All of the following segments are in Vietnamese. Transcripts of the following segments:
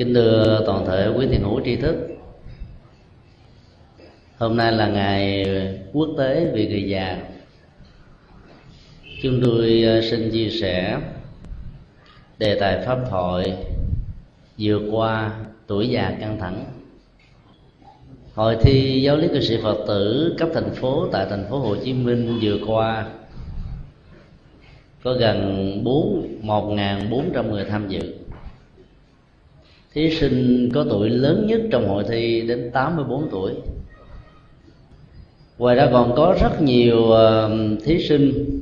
kính thưa toàn thể quý thiền hữu tri thức. Hôm nay là ngày quốc tế vì người già. Chúng tôi ờ, xin chia sẻ đề tài pháp thoại vượt qua tuổi già căng thẳng. Hội thi giáo lý cư sĩ phật tử cấp thành phố tại thành phố hồ chí minh vừa qua có gần bốn, một bốn trăm người tham dự thí sinh có tuổi lớn nhất trong hội thi đến 84 tuổi. Ngoài ra còn có rất nhiều ờ, thí sinh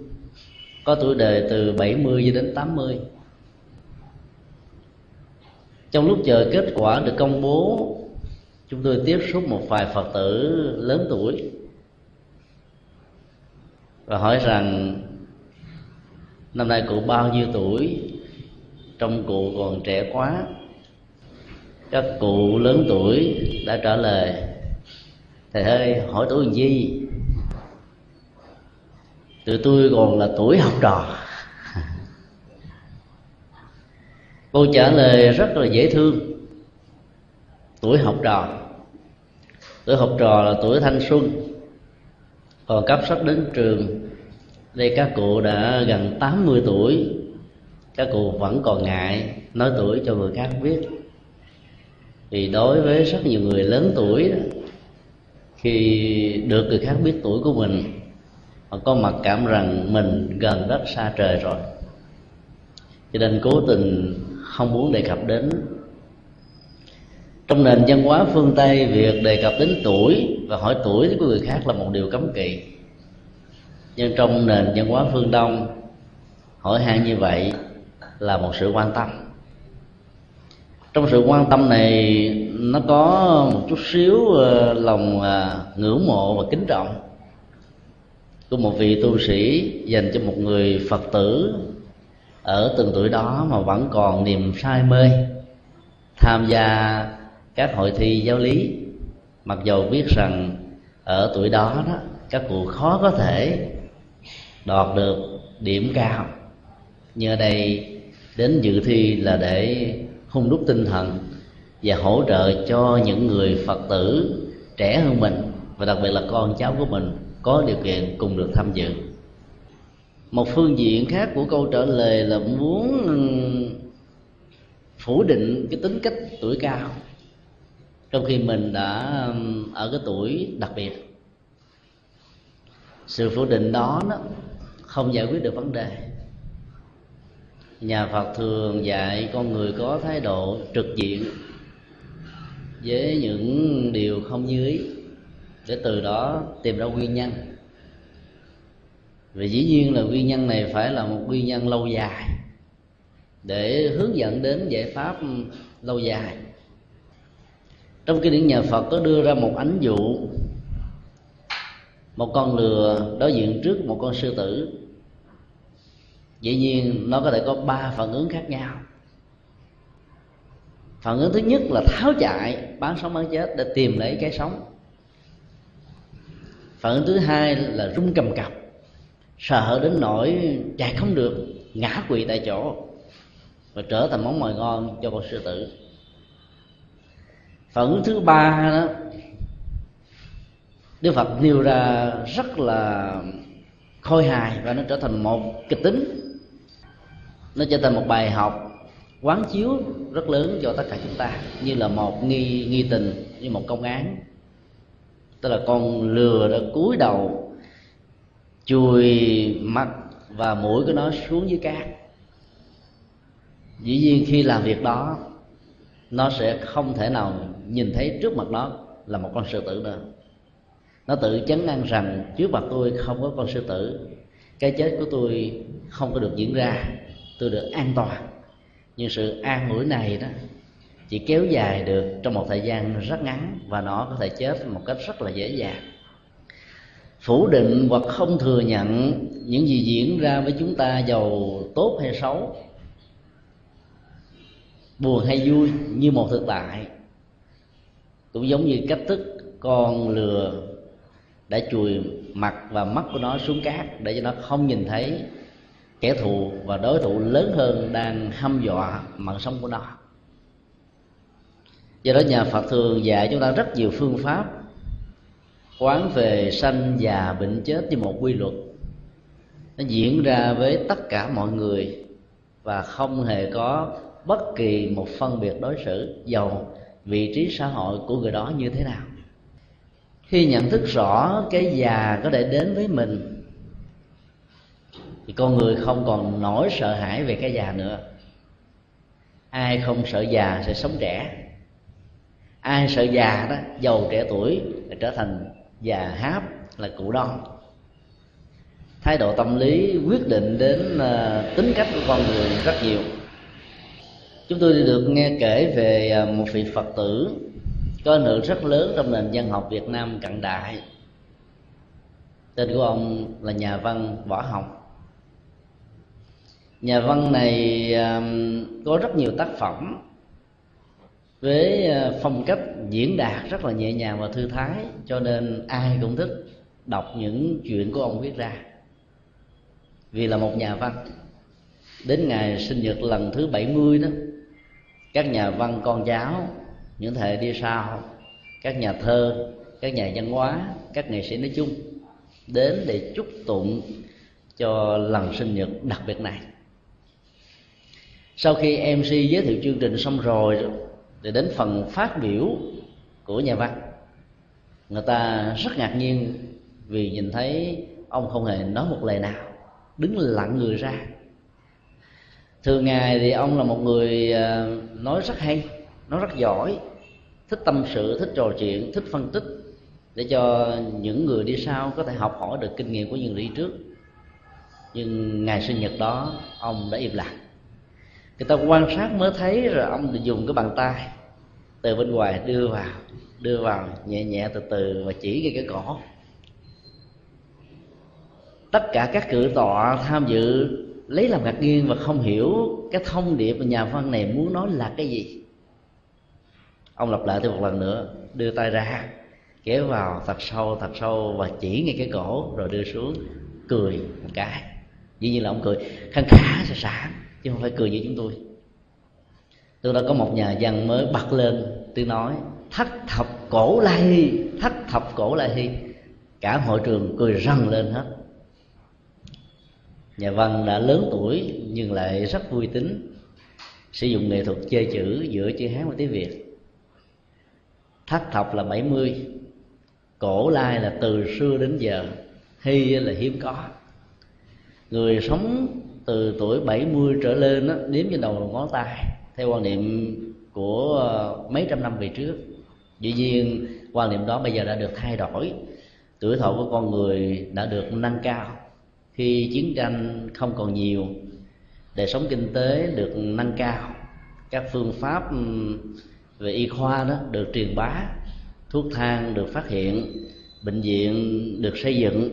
có tuổi đời từ 70 cho đến 80 trong lúc chờ kết quả được công bố, chúng tôi tiếp xúc một vài phật tử lớn tuổi và hỏi rằng, năm nay cụ bao nhiêu tuổi? Trong cụ còn trẻ quá các cụ lớn tuổi đã trả lời, thầy ơi, hỏi tuổi gì? Tụi tôi còn là tuổi học trò. Câu trả lời rất là dễ thương. Tuổi học trò. Tuổi học trò là tuổi thanh xuân. Còn cấp sách đến trường, đây các cụ đã gần 80 tuổi. Các cụ vẫn còn ngại nói tuổi cho người khác biết thì đối với rất nhiều người lớn tuổi đó, khi được người khác biết tuổi của mình họ có mặc cảm rằng mình gần rất xa trời rồi. Cho nên cố tình không muốn đề cập đến. Trong nền văn hóa phương tây việc đề cập đến tuổi và hỏi tuổi của người khác là một điều cấm kỵ. Nhưng trong nền văn hóa phương đông hỏi han như vậy là một sự quan tâm trong sự quan tâm này, nó có một chút xíu ờ, lòng ờ, ngưỡng mộ và kính trọng của một vị tu sĩ dành cho một người phật tử ở từng tuổi đó mà vẫn còn niềm say mê tham gia các hội thi giáo lý. Mặc dầu biết rằng ở tuổi đó đó, các cụ khó có thể đoạt được điểm cao. Nhưng ở đây, đến dự thi là để hung đúc tinh thần và hỗ trợ cho những người phật tử trẻ hơn mình và đặc biệt là con cháu của mình có điều kiện cùng được tham dự. Một phương diện khác của câu trả lời là muốn phủ định cái tính cách tuổi cao. Trong khi mình đã ở cái tuổi đặc biệt sự phủ định đó, đó không giải quyết được vấn đề nhà phật thường dạy con người có thái độ trực diện với những điều không như ý, để từ đó tìm ra nguyên nhân. Vì dĩ nhiên là nguyên nhân này phải là một nguyên nhân lâu dài để hướng dẫn đến giải pháp lâu dài. Trong kinh điển nhà phật có đưa ra một ánh dụ, một con lừa đối diện trước một con sư tử dĩ nhiên, nó có thể có ba phản ứng khác nhau. Phản ứng thứ nhất là tháo chạy, bán sống bán chết để tìm lấy cái sống. Phản ứng thứ hai là rung cầm cập, sợ đến nỗi chạy không được, ngã quỵ tại chỗ và trở thành món mồi ngon cho con sư tử. Phản ứng thứ ba đó, Đức Phật nêu ra rất là khôi hài và nó trở thành một kịch tính nó trở thành một bài học quán chiếu rất lớn cho tất cả chúng ta, như là một nghi nghi tình, như một công án. Tức là con lừa đã cúi đầu, chùi mặt và mũi của nó xuống dưới cát. Dĩ nhiên khi làm việc đó, nó sẽ không thể nào nhìn thấy trước mặt nó là một con sư tử nữa. Nó tự chấn an rằng trước mặt tôi không có con sư tử, cái chết của tôi không có được diễn ra tôi được an toàn. Nhưng sự an ủi này đó chỉ kéo dài được trong một thời gian rất ngắn và nó có thể chết một cách rất là dễ dàng. Phủ định hoặc không thừa nhận những gì diễn ra với chúng ta giàu, tốt hay xấu, buồn hay vui như một thực tại, cũng giống như cách thức con lừa đã chùi mặt và mắt của nó xuống cát để cho nó không nhìn thấy kẻ thù và đối thủ lớn hơn đang hăm dọa mạng sống của nó. Do đó nhà phật thường dạy chúng ta rất nhiều phương pháp quán về sanh già bệnh chết như một quy luật. Nó diễn ra với tất cả mọi người và không hề có bất kỳ một phân biệt đối xử, giàu vị trí xã hội của người đó như thế nào. Khi nhận thức rõ cái già có thể đến với mình thì con người không còn nỗi sợ hãi về cái già nữa. Ai không sợ già sẽ sống trẻ. Ai sợ già đó giàu trẻ tuổi là trở thành già háp là cụ đon. Thái độ tâm lý quyết định đến uh, tính cách của con người rất nhiều. Chúng tôi được nghe kể về uh, một vị phật tử có ảnh hưởng rất lớn trong nền dân học việt nam cận đại. Tên của ông là nhà văn võ hồng nhà văn này có rất nhiều tác phẩm với ờ, phong cách diễn đạt rất là nhẹ nhàng và thư thái, cho nên ai cũng thích đọc những chuyện của ông viết ra. Vì là một nhà văn, đến ngày sinh nhật lần thứ 70 đó, các nhà văn con cháu những thế đi sau, các nhà thơ, các nhà văn hóa, các nghệ sĩ nói chung, đến để chúc tụng cho lần sinh nhật đặc biệt này sau khi mc giới thiệu chương trình xong rồi, thì đến phần phát biểu của nhà văn, người ta rất ngạc nhiên vì nhìn thấy ông không hề nói một lời nào, đứng lặng người ra. Thường ngày thì ông là một người ờ, nói rất hay, nói rất giỏi, thích tâm sự, thích trò chuyện, thích phân tích, để cho những người đi sau có thể học hỏi được kinh nghiệm của những người đi trước. Nhưng ngày sinh nhật đó, ông đã im lặng người ta quan sát mới thấy rồi ông dùng cái bàn tay từ bên ngoài đưa vào đưa vào nhẹ nhẹ từ từ và chỉ cái cái cổ. Tất cả các cử tọa tham dự lấy làm ngạc nhiên và không hiểu cái thông điệp mà nhà văn này muốn nói là cái gì. Ông lặp lại thêm một lần nữa, đưa tay ra, kéo vào thật sâu thật sâu và chỉ ngay cái cổ rồi đưa xuống, cười một cái. Dĩ nhiên là ông cười khăn khá sẽ sáng chứ không phải cười như chúng tôi. Tôi đã có một nhà văn mới bật lên tiếng nói, thất thập cổ la hi, thất thập cổ la hi. Cả hội trường cười rần lên hết. Nhà văn đã lớn tuổi nhưng lại rất vui tính, sử dụng nghệ thuật chơi chữ giữa chữ hán và tiếng việt. Thất thập là 70 cổ lai là từ xưa đến giờ hy là hiếm có. Người sống từ tuổi 70 trở lên đó, đếm trên đầu ngón tay theo quan niệm của ờ, mấy trăm năm về trước. Dĩ nhiên quan niệm đó bây giờ đã được thay đổi. Tuổi thọ của con người đã được nâng cao. Khi chiến tranh không còn nhiều đời sống kinh tế được nâng cao. Các phương pháp về y khoa đó được truyền bá thuốc thang được phát hiện bệnh viện được xây dựng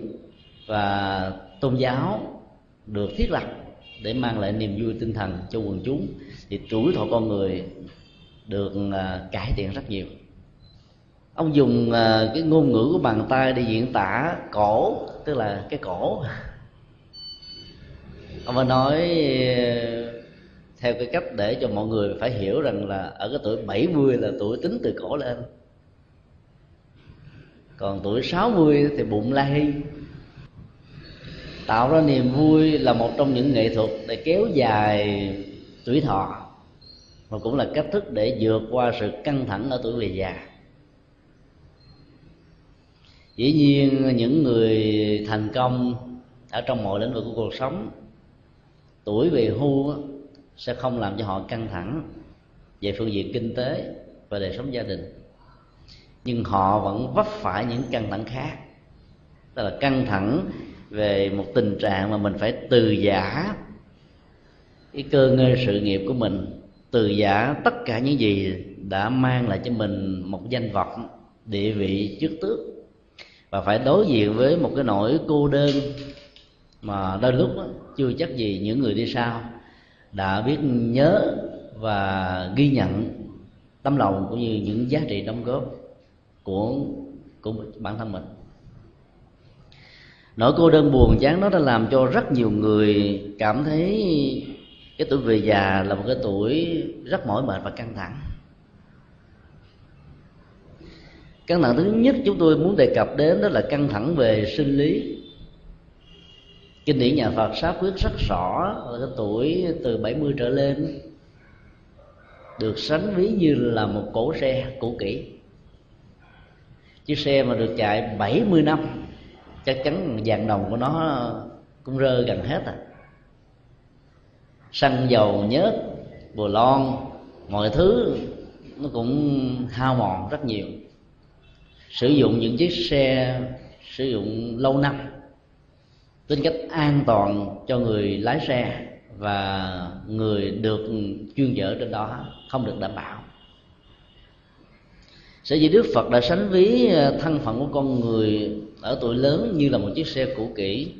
và tôn giáo được thiết lập để mang lại niềm vui tinh thần cho quần chúng, thì tuổi thọ con người được à, cải thiện rất nhiều. Ông dùng à, cái ngôn ngữ của bàn tay để diễn tả cổ, tức là cái cổ. Ông ấy nói à, theo cái cách để cho mọi người phải hiểu rằng là ở cái tuổi 70 là tuổi tính từ cổ lên. Còn tuổi 60 thì bụng la hi tạo ra niềm vui là một trong những nghệ thuật để kéo dài tuổi thọ và cũng là cách thức để vượt qua sự căng thẳng ở tuổi về già. Dĩ nhiên, những người thành công ở trong mọi lĩnh vực của cuộc sống, tuổi về hưu sẽ không làm cho họ căng thẳng về phương diện kinh tế và đời sống gia đình. Nhưng họ vẫn vấp phải những căng thẳng khác tức là căng thẳng về một tình trạng mà mình phải từ giả cái cơ ngơi sự nghiệp của mình từ giả tất cả những gì đã mang lại cho mình một danh vọng địa vị chức tước. Và phải đối diện với một cái nỗi cô đơn mà đôi lúc đó, chưa chắc gì những người đi sau đã biết nhớ và ghi nhận tấm lòng cũng như những giá trị đóng góp của của bản thân mình nỗi cô đơn buồn chán đó đã làm cho rất nhiều người cảm thấy cái tuổi về già là một cái tuổi rất mỏi mệt và căng thẳng. Căng thẳng thứ nhất chúng tôi muốn đề cập đến đó là căng thẳng về sinh lý. Kinh điển nhà Phật xác quyết rất rõ ở cái tuổi từ 70 trở lên được sánh ví như là một cổ xe cũ kỹ. Chiếc xe mà được chạy 70 năm chắc chắn dạng đồng của nó cũng rơi gần hết à. Xăng dầu nhớt bồ lon, mọi thứ nó cũng hao mòn rất nhiều. Sử dụng những chiếc xe sử dụng lâu năm, tính cách an toàn cho người lái xe và người được chuyên chở trên đó không được đảm bảo. Sở dĩ đức phật đã sánh ví thân phận của con người ở tuổi lớn như là một chiếc xe cũ kỹ.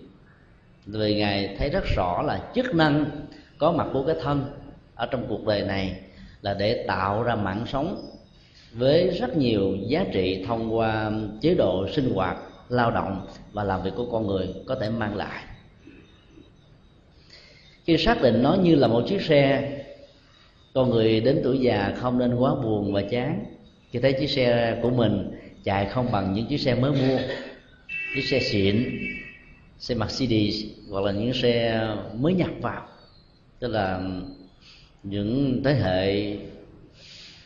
Vì ngài thấy rất rõ là chức năng có mặt của cái thân ở trong cuộc đời này là để tạo ra mạng sống với rất nhiều giá trị thông qua chế độ sinh hoạt, lao động và làm việc của con người có thể mang lại. Khi xác định nó như là một chiếc xe, con người đến tuổi già không nên quá buồn và chán. Khi thấy chiếc xe của mình chạy không bằng những chiếc xe mới mua chiếc xe xịn xe Mercedes hoặc là những xe mới nhập vào tức là những thế hệ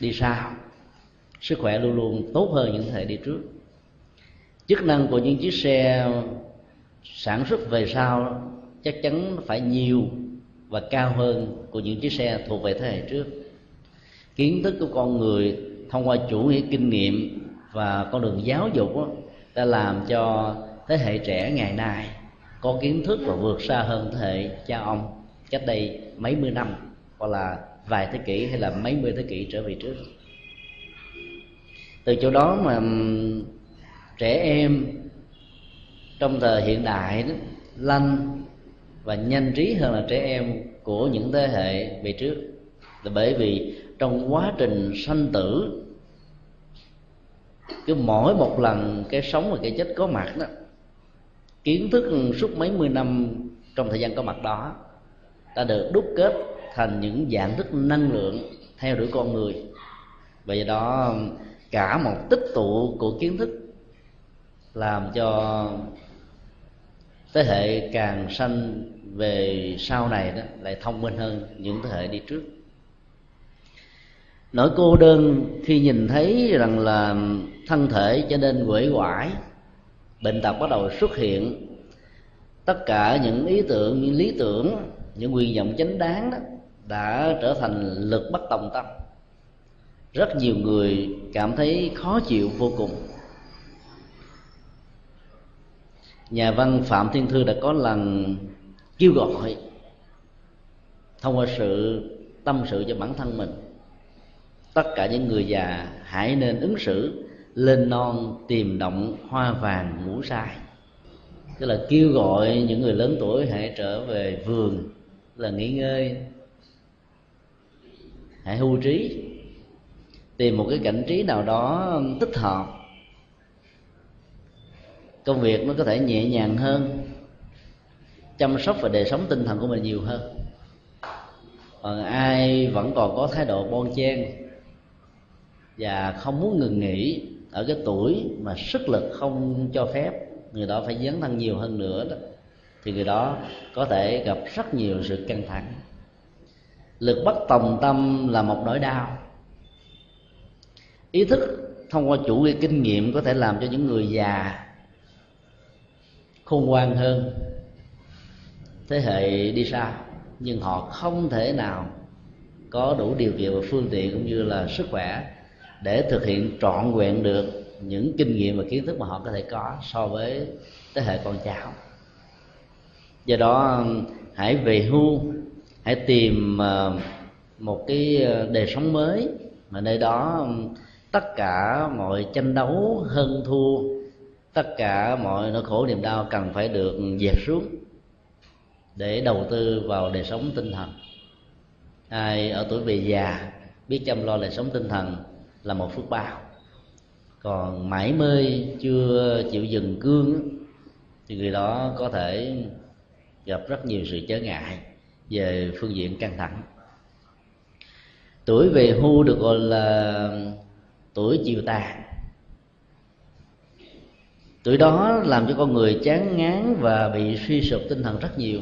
đi sau sức khỏe luôn luôn tốt hơn những thế hệ đi trước. Chức năng của những chiếc xe sản xuất về sau chắc chắn phải nhiều và cao hơn của những chiếc xe thuộc về thế hệ trước. Kiến thức của con người thông qua chủ nghĩa kinh nghiệm và con đường giáo dục đó, đã làm cho thế hệ trẻ ngày nay có kiến thức và vượt xa hơn thế hệ cha ông cách đây mấy mươi năm, hoặc là vài thế kỷ hay là mấy mươi thế kỷ trở về trước. Từ chỗ đó mà trẻ em trong thời hiện đại đó, lanh và nhanh trí hơn là trẻ em của những thế hệ về trước. Là bởi vì trong quá trình sanh tử cứ mỗi một lần cái sống và cái chết có mặt đó, kiến thức suốt mấy mươi năm trong thời gian có mặt đó đã được đúc kết thành những dạng thức năng lượng theo đuổi con người. Và do đó, cả một tích tụ của kiến thức làm cho thế hệ càng sanh về sau này đó lại thông minh hơn những thế hệ đi trước nỗi cô đơn khi nhìn thấy rằng là thân thể trở nên quể quải bệnh tật bắt đầu xuất hiện. Tất cả những ý tưởng, những lý tưởng, những nguyện vọng chánh đáng đó đã trở thành lực bất tòng tâm. Rất nhiều người cảm thấy khó chịu vô cùng. Nhà văn phạm thiên thư đã có lần kêu gọi thông qua sự tâm sự cho bản thân mình tất cả những người già hãy nên ứng xử lên non tìm động hoa vàng ngủ sai. Tức là kêu gọi những người lớn tuổi hãy trở về vườn, là nghỉ ngơi, hãy hưu trí, tìm một cái cảnh trí nào đó thích hợp. Công việc nó có thể nhẹ nhàng hơn, chăm sóc và đời sống tinh thần của mình nhiều hơn. Còn ai vẫn còn có thái độ bon chen và không muốn ngừng nghỉ ở cái tuổi mà sức lực không cho phép, người đó phải dấn thân nhiều hơn nữa đó, thì người đó có thể gặp rất nhiều sự căng thẳng. Lực bất tòng tâm là một nỗi đau. Ý thức thông qua chủ nghĩa kinh nghiệm có thể làm cho những người già khôn ngoan hơn, thế hệ đi xa nhưng họ không thể nào có đủ điều kiện và phương tiện cũng như là sức khỏe để thực hiện trọn vẹn được những kinh nghiệm và kiến thức mà họ có thể có so với thế hệ con cháu. Do đó, hãy về hưu, hãy tìm ờ, một cái ờ, đời sống mới mà nơi đó tất cả mọi tranh đấu hơn thua, tất cả mọi nỗi khổ niềm đau cần phải được dẹp xuống để đầu tư vào đời sống tinh thần. Ai ở tuổi về già biết chăm lo đời sống tinh thần là một phước báo. Còn mãi mê chưa chịu dừng cương thì người đó có thể gặp rất nhiều sự trở ngại về phương diện căng thẳng. Tuổi về hưu được gọi là tuổi chiều tàn. Tuổi đó làm cho con người chán ngán và bị suy sụp tinh thần rất nhiều.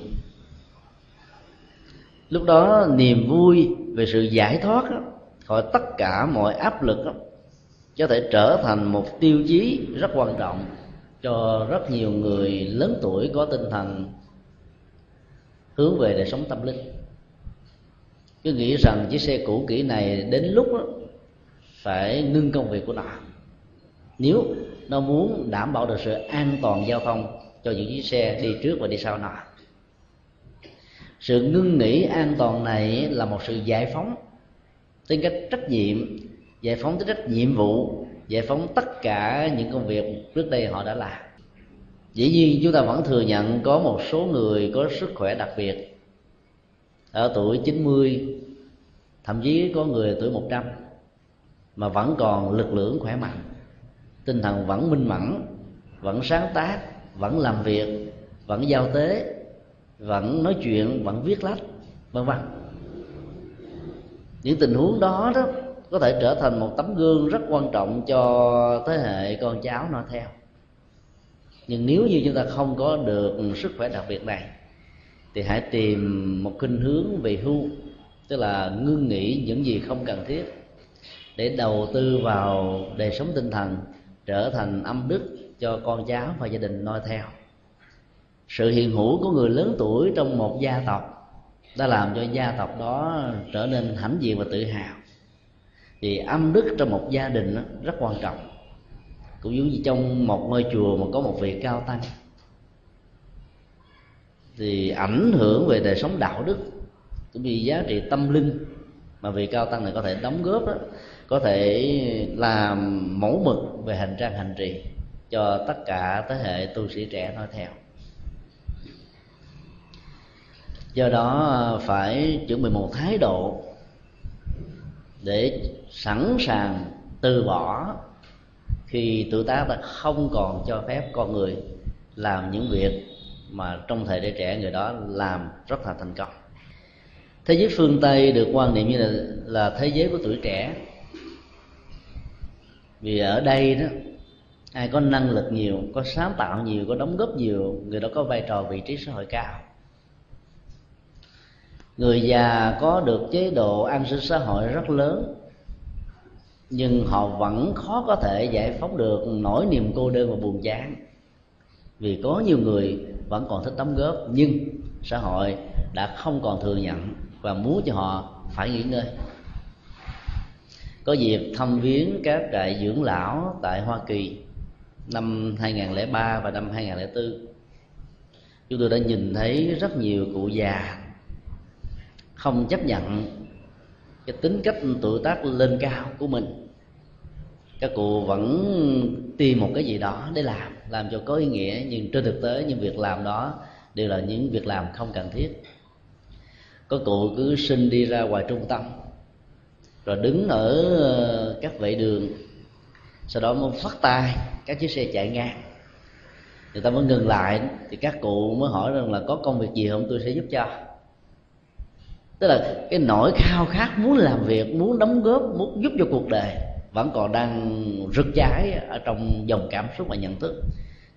Lúc đó niềm vui về sự giải thoát khỏi tất cả mọi áp lực có thể trở thành một tiêu chí rất quan trọng cho rất nhiều người lớn tuổi có tinh thần hướng về đời sống tâm linh. Cứ nghĩ rằng chiếc xe cũ kỹ này đến lúc đó, phải ngưng công việc của nó. Nếu nó muốn đảm bảo được sự an toàn giao thông cho những chiếc xe đi trước và đi sau nó. Sự ngưng nghỉ an toàn này là một sự giải phóng tính cách trách nhiệm, giải phóng tính cách nhiệm vụ, giải phóng tất cả những công việc trước đây họ đã làm. Dĩ nhiên, chúng ta vẫn thừa nhận có một số người có sức khỏe đặc biệt. Ở tuổi 90 thậm chí có người tuổi 100 mà vẫn còn lực lượng khỏe mạnh. Tinh thần vẫn minh mẫn, vẫn sáng tác, vẫn làm việc, vẫn giao tế, vẫn nói chuyện, vẫn viết lách, vân vân những tình huống đó đó có thể trở thành một tấm gương rất quan trọng cho thế hệ con cháu noi theo. Nhưng nếu như chúng ta không có được sức khỏe đặc biệt này, thì hãy tìm một khuynh hướng về hưu, tức là ngưng nghỉ những gì không cần thiết để đầu tư vào đời sống tinh thần, trở thành âm đức cho con cháu và gia đình noi theo. Sự hiện hữu của người lớn tuổi trong một gia tộc đã làm cho gia tộc đó trở nên hãnh diện và tự hào. Thì âm đức trong một gia đình rất quan trọng. Cũng giống như trong một ngôi chùa mà có một vị cao tăng. Thì ảnh hưởng về đời sống đạo đức, cũng như giá trị tâm linh mà vị cao tăng này có thể đóng góp đó có thể làm mẫu mực về hành trang hành trì cho tất cả thế hệ tu sĩ trẻ nói theo do đó ờ, phải chuẩn bị một thái độ để sẵn sàng từ bỏ khi tuổi tác ta không còn cho phép con người làm những việc mà trong thời đại trẻ người đó làm rất là thành công. Thế giới phương tây được quan niệm như là là thế giới của tuổi trẻ. Vì ở đây đó, ai có năng lực nhiều, có sáng tạo nhiều, có đóng góp nhiều, người đó có vai trò vị trí xã hội cao người già có được chế độ an sinh xã hội rất lớn, nhưng họ vẫn khó có thể giải phóng được nỗi niềm cô đơn và buồn chán. Vì có nhiều người vẫn còn thích đóng góp, nhưng xã hội đã không còn thừa nhận và muốn cho họ phải nghỉ ngơi. Có dịp thăm viếng các trại dưỡng lão tại Hoa Kỳ năm 2003 và năm 2004 chúng tôi đã nhìn thấy rất nhiều cụ già không chấp nhận cái tính cách tự tác lên cao của mình. Các cụ vẫn tìm một cái gì đó để làm làm cho có ý nghĩa, nhưng trên thực tế những việc làm đó đều là những việc làm không cần thiết. Có cụ cứ xin đi ra ngoài trung tâm, rồi đứng ở ờ, các vệ đường, sau đó mới phát tay, các chiếc xe chạy ngang. Người ta mới ngừng lại, thì các cụ mới hỏi rằng là có công việc gì không? Tôi sẽ giúp cho tức là cái nỗi khao khát muốn làm việc, muốn đóng góp, muốn giúp cho cuộc đời vẫn còn đang rực cháy ở trong dòng cảm xúc và nhận thức.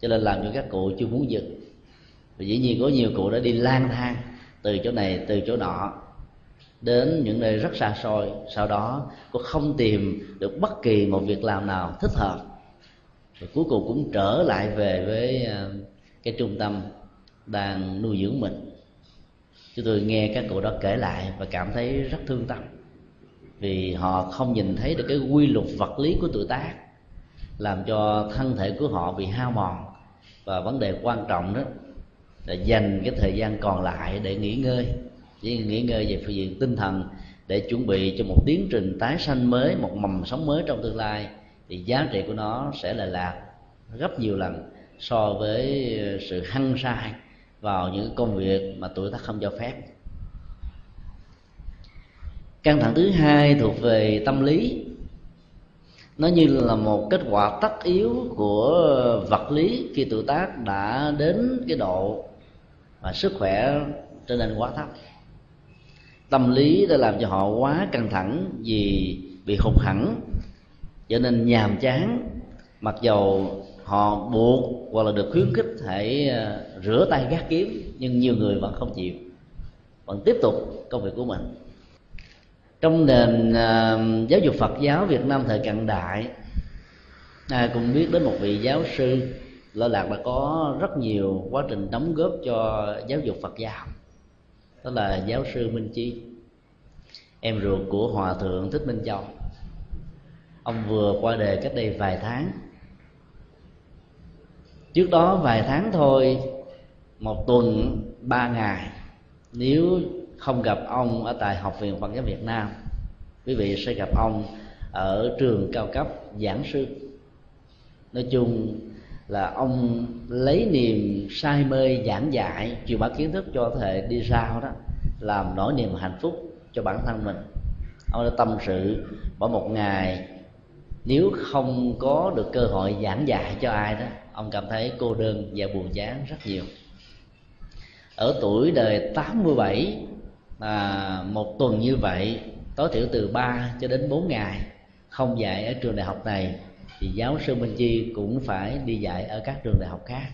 Cho nên làm cho các cụ chưa muốn dừng. Và dĩ nhiên có nhiều cụ đã đi lang thang từ chỗ này, từ chỗ nọ, đến những nơi rất xa xôi. Sau đó cũng không tìm được bất kỳ một việc làm nào thích hợp. Và cuối cùng cũng trở lại về với ờ, cái trung tâm đang nuôi dưỡng mình chúng tôi nghe các cụ đó kể lại và cảm thấy rất thương tâm. Vì họ không nhìn thấy được cái quy luật vật lý của tuổi tác, làm cho thân thể của họ bị hao mòn. Và vấn đề quan trọng đó là dành cái thời gian còn lại để nghỉ ngơi. Chỉ nghỉ ngơi về phương diện tinh thần để chuẩn bị cho một tiến trình tái sanh mới, một mầm sống mới trong tương lai, thì giá trị của nó sẽ là lạc gấp nhiều lần so với sự hăng sai vào những công việc mà tuổi tác không cho phép. Căng thẳng thứ hai thuộc về tâm lý. Nó như là một kết quả tất yếu của vật lý khi tuổi tác đã đến cái độ mà sức khỏe trở nên quá thấp. Tâm lý đã làm cho họ quá căng thẳng vì bị hụt hẳn trở nên nhàm chán, mặc dầu họ buộc hoặc là được khuyến khích hãy à, rửa tay gác kiếm, nhưng nhiều người vẫn không chịu, vẫn tiếp tục công việc của mình. Trong nền à, giáo dục Phật giáo Việt Nam thời cận đại, ai cũng biết đến một vị giáo sư lo Lạc đã có rất nhiều quá trình đóng góp cho giáo dục Phật giáo, đó là giáo sư Minh Chi, em ruột của Hòa thượng Thích Minh Châu. Ông vừa qua đời cách đây vài tháng trước đó vài tháng thôi, một tuần, ba ngày, nếu không gặp ông ở tại học viện Phật giáo Việt Nam, quý vị sẽ gặp ông ở trường cao cấp giảng sư. Nói chung là ông lấy niềm say mê giảng dạy truyền bá kiến thức cho thế hệ đi sau đó, làm nỗi niềm hạnh phúc cho bản thân mình. Ông đã tâm sự, bỏ một ngày, nếu không có được cơ hội giảng dạy cho ai đó ông cảm thấy cô đơn và buồn chán rất nhiều. Ở tuổi đời 87 à, một tuần như vậy tối thiểu từ 3 cho đến 4 ngày không dạy ở trường đại học này thì giáo sư Minh Chi cũng phải đi dạy ở các trường đại học khác.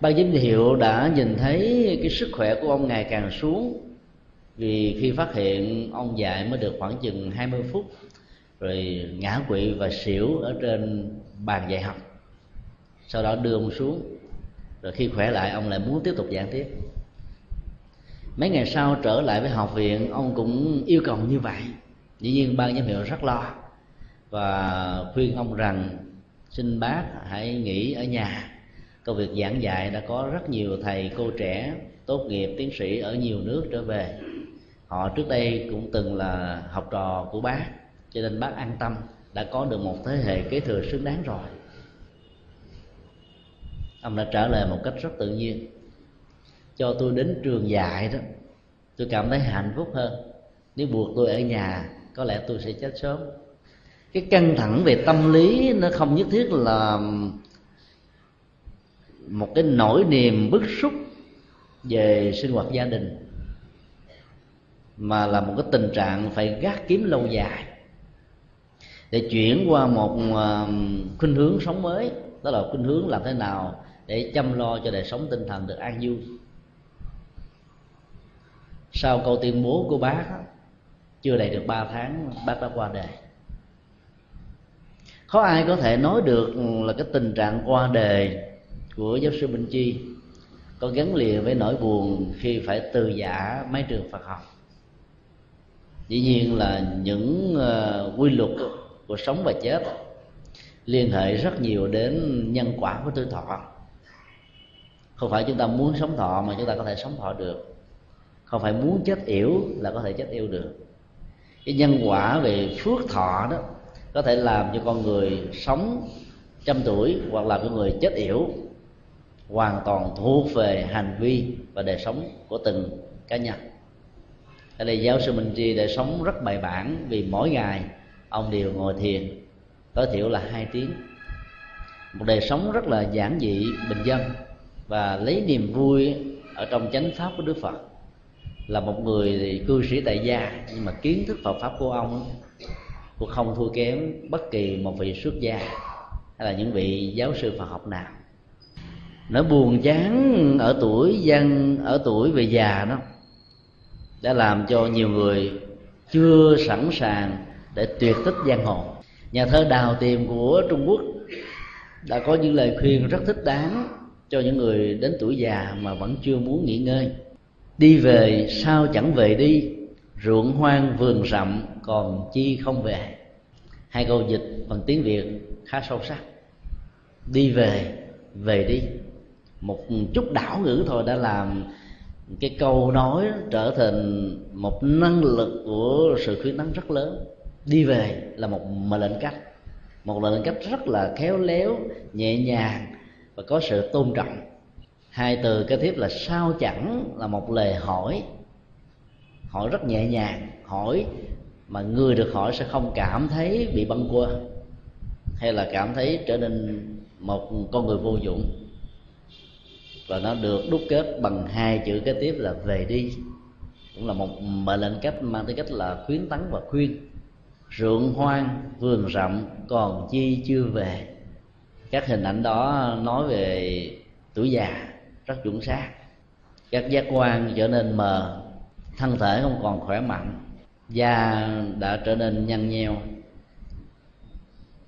Ban giám hiệu đã nhìn thấy cái sức khỏe của ông ngày càng xuống vì khi phát hiện ông dạy mới được khoảng chừng 20 phút rồi ngã quỵ và xỉu ở trên bàn dạy học. Sau đó đưa ông xuống, rồi khi khỏe lại, ông lại muốn tiếp tục giảng tiếp. Mấy ngày sau trở lại với học viện, ông cũng yêu cầu như vậy. Dĩ nhiên ban giám hiệu rất lo và khuyên ông rằng, xin bác hãy nghỉ ở nhà. Công việc giảng dạy đã có rất nhiều thầy cô trẻ, tốt nghiệp, tiến sĩ ở nhiều nước trở về. Họ trước đây cũng từng là học trò của bác, cho nên bác an tâm đã có được một thế hệ kế thừa xứng đáng rồi. Ông đã trả lời một cách rất tự nhiên. Cho tôi đến trường dạy đó, tôi cảm thấy hạnh phúc hơn. Nếu buộc tôi ở nhà, có lẽ tôi sẽ chết sớm. Cái căng thẳng về tâm lý nó không nhất thiết là một cái nỗi niềm bức xúc về sinh hoạt gia đình, mà là một cái tình trạng phải gác kiếm lâu dài để chuyển qua một à, khuynh hướng sống mới. Đó là khuynh hướng làm thế nào để chăm lo cho đời sống tinh thần được an vui. Sau câu tuyên bố của bác chưa đầy được 3 tháng bác đã qua đời. Có ai có thể nói được là cái tình trạng qua đời của giáo sư Minh Chi có gắn liền với nỗi buồn khi phải từ giả mấy trường Phật học? Dĩ nhiên là những uh, quy luật của sống và chết. Liên hệ rất nhiều đến nhân quả của tuổi thọ. Không phải chúng ta muốn sống thọ mà chúng ta có thể sống thọ được. Không phải muốn chết yểu là có thể chết yêu được. Cái nhân quả về phước thọ đó có thể làm cho con người sống trăm tuổi hoặc làm cho người chết yểu, hoàn toàn thuộc về hành vi và đời sống của từng cá nhân. Ở đây giáo sư minh tri để sống rất bài bản vì mỗi ngày ông đều ngồi thiền, tối thiểu là hai tiếng. Một đời sống rất là giản dị, bình dân và lấy niềm vui ở trong chánh pháp của đức phật. Là một người thì cư sĩ tại gia, nhưng mà kiến thức Phật pháp của ông cũng không thua kém bất kỳ một vị xuất gia hay là những vị giáo sư Phật học nào. Nỗi buồn chán ở tuổi dân, ở tuổi về già đó, đã làm cho nhiều người chưa sẵn sàng để tuyệt tích giang hồ. Nhà thơ đào tiềm của trung quốc đã có những lời khuyên rất thích đáng cho những người đến tuổi già mà vẫn chưa muốn nghỉ ngơi. Đi về sao chẳng về đi, ruộng hoang vườn rậm còn chi không về. Hai câu dịch bằng tiếng việt khá sâu sắc. Đi về về đi. Một chút đảo ngữ thôi đã làm cái câu nói trở thành một năng lực của sự khuyến tấn rất lớn đi về là một mệnh lệnh cách một lệnh cách rất là khéo léo, nhẹ nhàng và có sự tôn trọng. Hai từ kế tiếp là sao chẳng? là một lời hỏi. Hỏi rất nhẹ nhàng, hỏi mà người được hỏi sẽ không cảm thấy bị băng quơ hay là cảm thấy trở nên một con người vô dụng. Và nó được đúc kết bằng hai chữ kế tiếp là về đi cũng là một mệnh lệnh cách mang tới cách là khuyến tấn và khuyên ruộng hoang, vườn rậm, còn chi chưa về. Các hình ảnh đó nói về tuổi già, rất chuẩn xác. Các giác quan trở nên mờ, thân thể không còn khỏe mạnh, da đã trở nên nhăn nheo.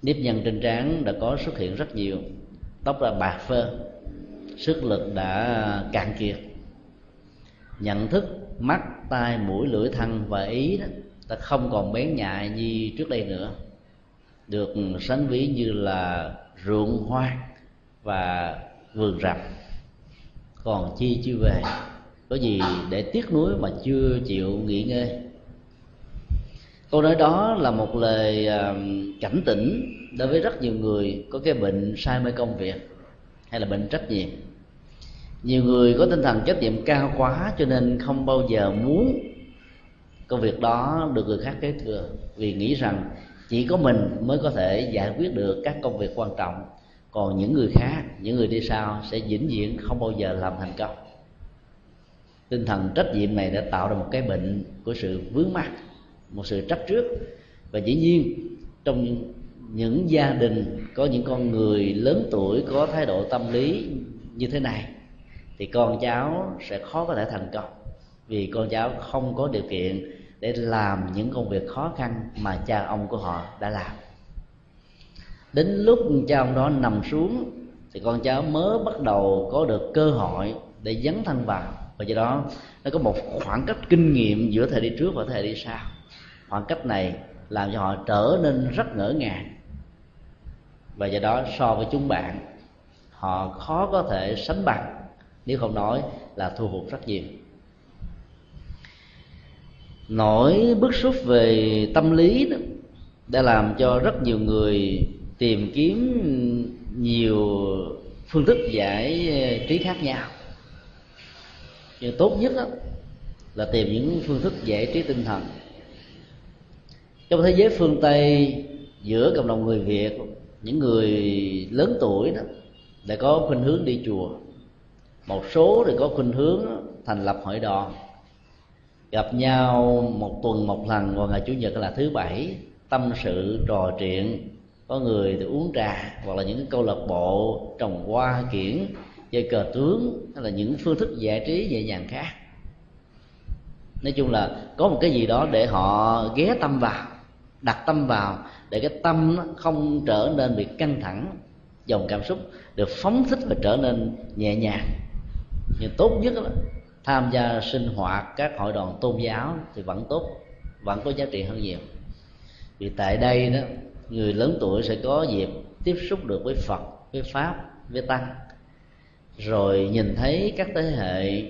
Nếp nhăn trên trán đã có xuất hiện rất nhiều. Tóc là bạc phơ, sức lực đã cạn kiệt. Nhận thức, mắt, tai, mũi, lưỡi, thân và ý đó ta không còn bén nhạy như trước đây nữa. Được sánh ví như là ruộng hoa và vườn rậm còn chi chưa về? Có gì để tiếc nuối mà chưa chịu nghỉ ngơi? Câu nói đó là một lời cảnh tỉnh đối với rất nhiều người có cái bệnh sai mê công việc hay là bệnh trách nhiệm. Nhiều người có tinh thần trách nhiệm cao quá cho nên không bao giờ muốn công việc đó được người khác kế thừa vì nghĩ rằng chỉ có mình mới có thể giải quyết được các công việc quan trọng. Còn những người khác, những người đi sau sẽ vĩnh viễn không bao giờ làm thành công. Tinh thần trách nhiệm này đã tạo ra một cái bệnh của sự vướng mắc, một sự trách trước. Và dĩ nhiên, trong những gia đình, có những con người lớn tuổi có thái độ tâm lý như thế này, thì con cháu sẽ khó có thể thành công. Vì con cháu không có điều kiện để làm những công việc khó khăn mà cha ông của họ đã làm. Đến lúc cha ông đó nằm xuống, thì con cháu mới bắt đầu có được cơ hội để dấn thân vào. Và do đó, nó có một khoảng cách kinh nghiệm giữa thời đi trước và thời đi sau. Khoảng cách này làm cho họ trở nên rất ngỡ ngàng. Và do đó, so với chúng bạn, họ khó có thể sánh bằng, nếu không nói là thu hút rất nhiều nỗi bức xúc về tâm lý đó đã làm cho rất nhiều người tìm kiếm nhiều phương thức giải eh, trí khác nhau. Nhưng tốt nhất đó, là tìm những phương thức giải trí tinh thần. Trong thế giới phương tây giữa cộng đồng người việt những người lớn tuổi đó lại có khuynh hướng đi chùa. Một số thì có khuynh hướng thành lập hội đoàn gặp nhau một tuần một lần, vào ngày chủ nhật là thứ bảy, tâm sự, trò chuyện. Có người thì uống trà, hoặc là những câu lạc bộ, trồng hoa, kiển, chơi cờ tướng, hay là những phương thức giải trí nhẹ nhàng khác. Nói chung là có một cái gì đó để họ ghé tâm vào, đặt tâm vào, để cái tâm nó không trở nên bị căng thẳng, dòng cảm xúc được phóng thích và trở nên nhẹ nhàng. Nhưng tốt nhất là tham gia sinh hoạt các hội đoàn tôn giáo thì vẫn tốt, vẫn có giá trị hơn nhiều. Vì tại đây đó, người lớn tuổi sẽ có dịp tiếp xúc được với phật, với pháp, với tăng, rồi nhìn thấy các thế hệ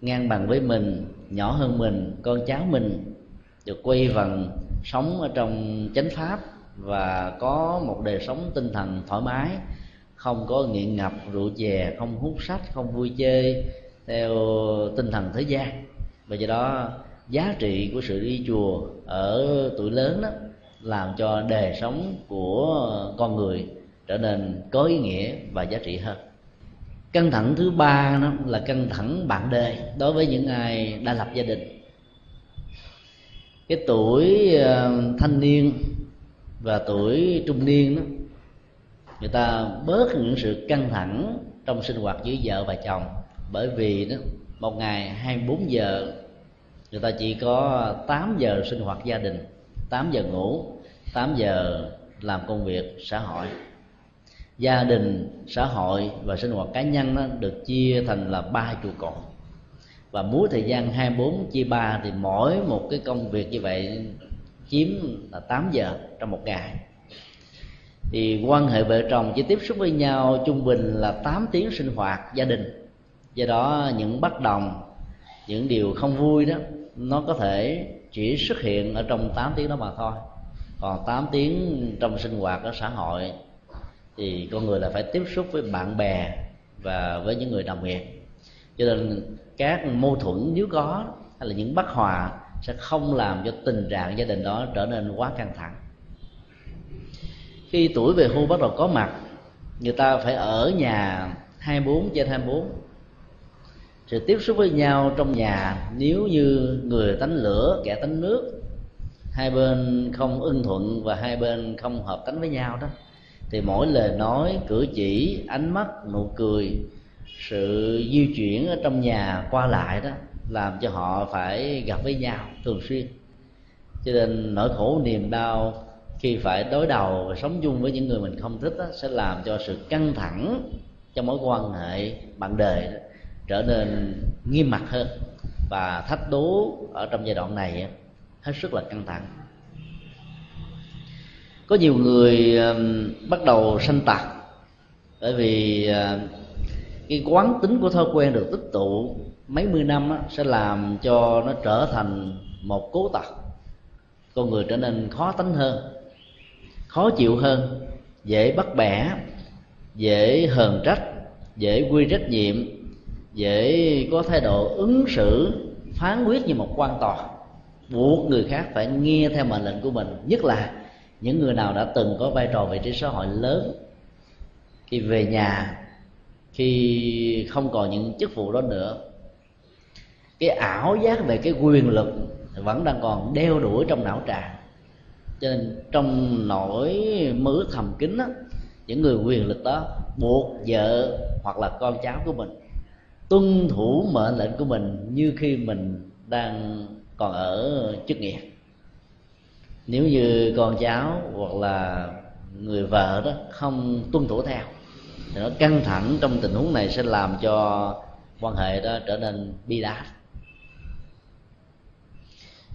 ngang bằng với mình, nhỏ hơn mình, con cháu mình, được quay vần sống ở trong chánh pháp và có một đời sống tinh thần thoải mái, không có nghiện ngập, rượu chè, không hút sách, không vui chơi theo tinh thần thế gian. Và do đó, giá trị của sự đi chùa ở tuổi lớn đó làm cho đời sống của con người trở nên có ý nghĩa và giá trị hơn. Căng thẳng thứ ba đó là căng thẳng bạn đời đối với những ai đã lập gia đình. Cái tuổi ờ, thanh niên và tuổi trung niên đó, người ta bớt những sự căng thẳng trong sinh hoạt giữa vợ và chồng bởi vì đó, một ngày 24 giờ, người ta chỉ có 8 giờ sinh hoạt gia đình 8 giờ ngủ 8 giờ làm công việc xã hội. Gia đình, xã hội và sinh hoạt cá nhân đó được chia thành là ba trụ cột. Và múa thời gian 24 chia 3 thì mỗi một cái công việc như vậy chiếm là 8 giờ trong một ngày. Thì quan hệ vợ chồng chỉ tiếp xúc với nhau trung bình là 8 tiếng sinh hoạt gia đình do đó, những bất đồng, những điều không vui đó, nó có thể chỉ xuất hiện ở trong 8 tiếng đó mà thôi. Còn 8 tiếng trong sinh hoạt ở xã hội thì con người là phải tiếp xúc với bạn bè và với những người đồng nghiệp. Cho nên các mâu thuẫn nếu có hay là những bất hòa sẽ không làm cho tình trạng gia đình đó trở nên quá căng thẳng. Khi tuổi về hưu bắt đầu có mặt, người ta phải ở nhà 24 trên 24 sự tiếp xúc với nhau trong nhà nếu như người tánh lửa kẻ tánh nước hai bên không ưng thuận và hai bên không hợp tánh với nhau đó thì mỗi lời nói cử chỉ ánh mắt nụ cười sự di chuyển ở trong nhà qua lại đó làm cho họ phải gặp với nhau thường xuyên. Cho nên nỗi khổ niềm đau khi phải đối đầu và sống chung với những người mình không thích đó, sẽ làm cho sự căng thẳng trong mối quan hệ bạn đời đó, trở nên nghiêm mặt hơn. Và thách đố ở trong giai đoạn này hết sức là căng thẳng. Có nhiều người bắt đầu sanh tật bởi vì cái quán tính của thói quen được tích tụ mấy mươi năm đó, sẽ làm cho nó trở thành một cố tật. Con người trở nên khó tính hơn khó chịu hơn dễ bắt bẻ dễ hờn trách dễ quy trách nhiệm dễ có thái độ ứng xử, phán quyết như một quan tòa. Buộc người khác phải nghe theo mệnh lệnh của mình, nhất là những người nào đã từng có vai trò vị trí xã hội lớn. Khi về nhà, khi không còn những chức vụ đó nữa, cái ảo giác về cái quyền lực vẫn đang còn đeo đuổi trong não tràng cho nên trong nỗi mứ thầm kín á, những người quyền lực đó buộc vợ hoặc là con cháu của mình tuân thủ mệnh lệnh của mình như khi mình đang còn ở chức nghiệp. Nếu như con cháu hoặc là người vợ đó không tuân thủ theo, thì nó căng thẳng trong tình huống này sẽ làm cho quan hệ đó trở nên bi đát.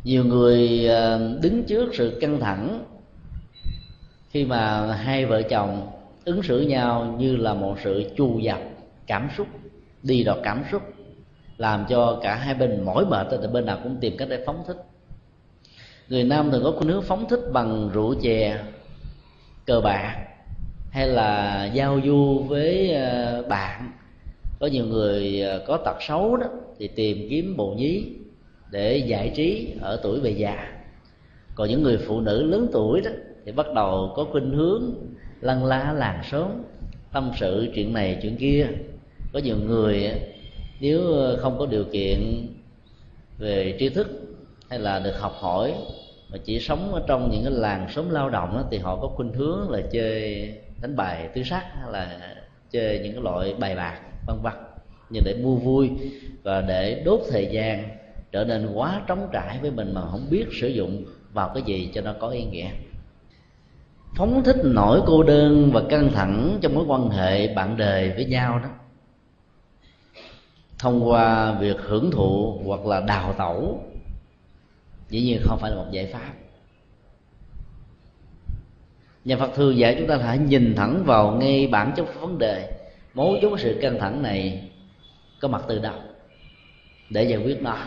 Nhiều người ờ, đứng trước sự căng thẳng khi mà hai vợ chồng ứng xử nhau như là một sự chu dập cảm xúc đi đọt cảm xúc, làm cho cả hai bên mỏi mệt thì bên nào cũng tìm cách để phóng thích. Người nam thường có khuynh hướng phóng thích bằng rượu chè, cờ bạc, hay là giao du với ờ, bạn. Có nhiều người ờ, có tật xấu đó thì tìm kiếm bồ nhí để giải trí ở tuổi về già. Còn những người phụ nữ lớn tuổi đó thì bắt đầu có khuynh hướng lăn lá làng sớm tâm sự chuyện này chuyện kia có nhiều người nếu ờ, không có điều kiện về tri thức hay là được học hỏi mà chỉ sống ở trong những cái làng sống lao động đó, thì họ có khuynh hướng là chơi đánh bài tứ sắc hay là chơi những cái loại bài bạc vân vân như để mua vui và để đốt thời gian trở nên quá trống trải với mình mà không biết sử dụng vào cái gì cho nó có ý nghĩa. Phóng thích nỗi cô đơn và căng thẳng trong mối quan hệ bạn đời với nhau đó thông qua việc hưởng thụ hoặc là đào tẩu. Dĩ nhiên không phải là một giải pháp. Nhà phật thường dạy chúng ta hãy nhìn thẳng vào ngay bản chất vấn đề. Mấu chốt sự căng thẳng này có mặt từ đâu? Để giải quyết nó.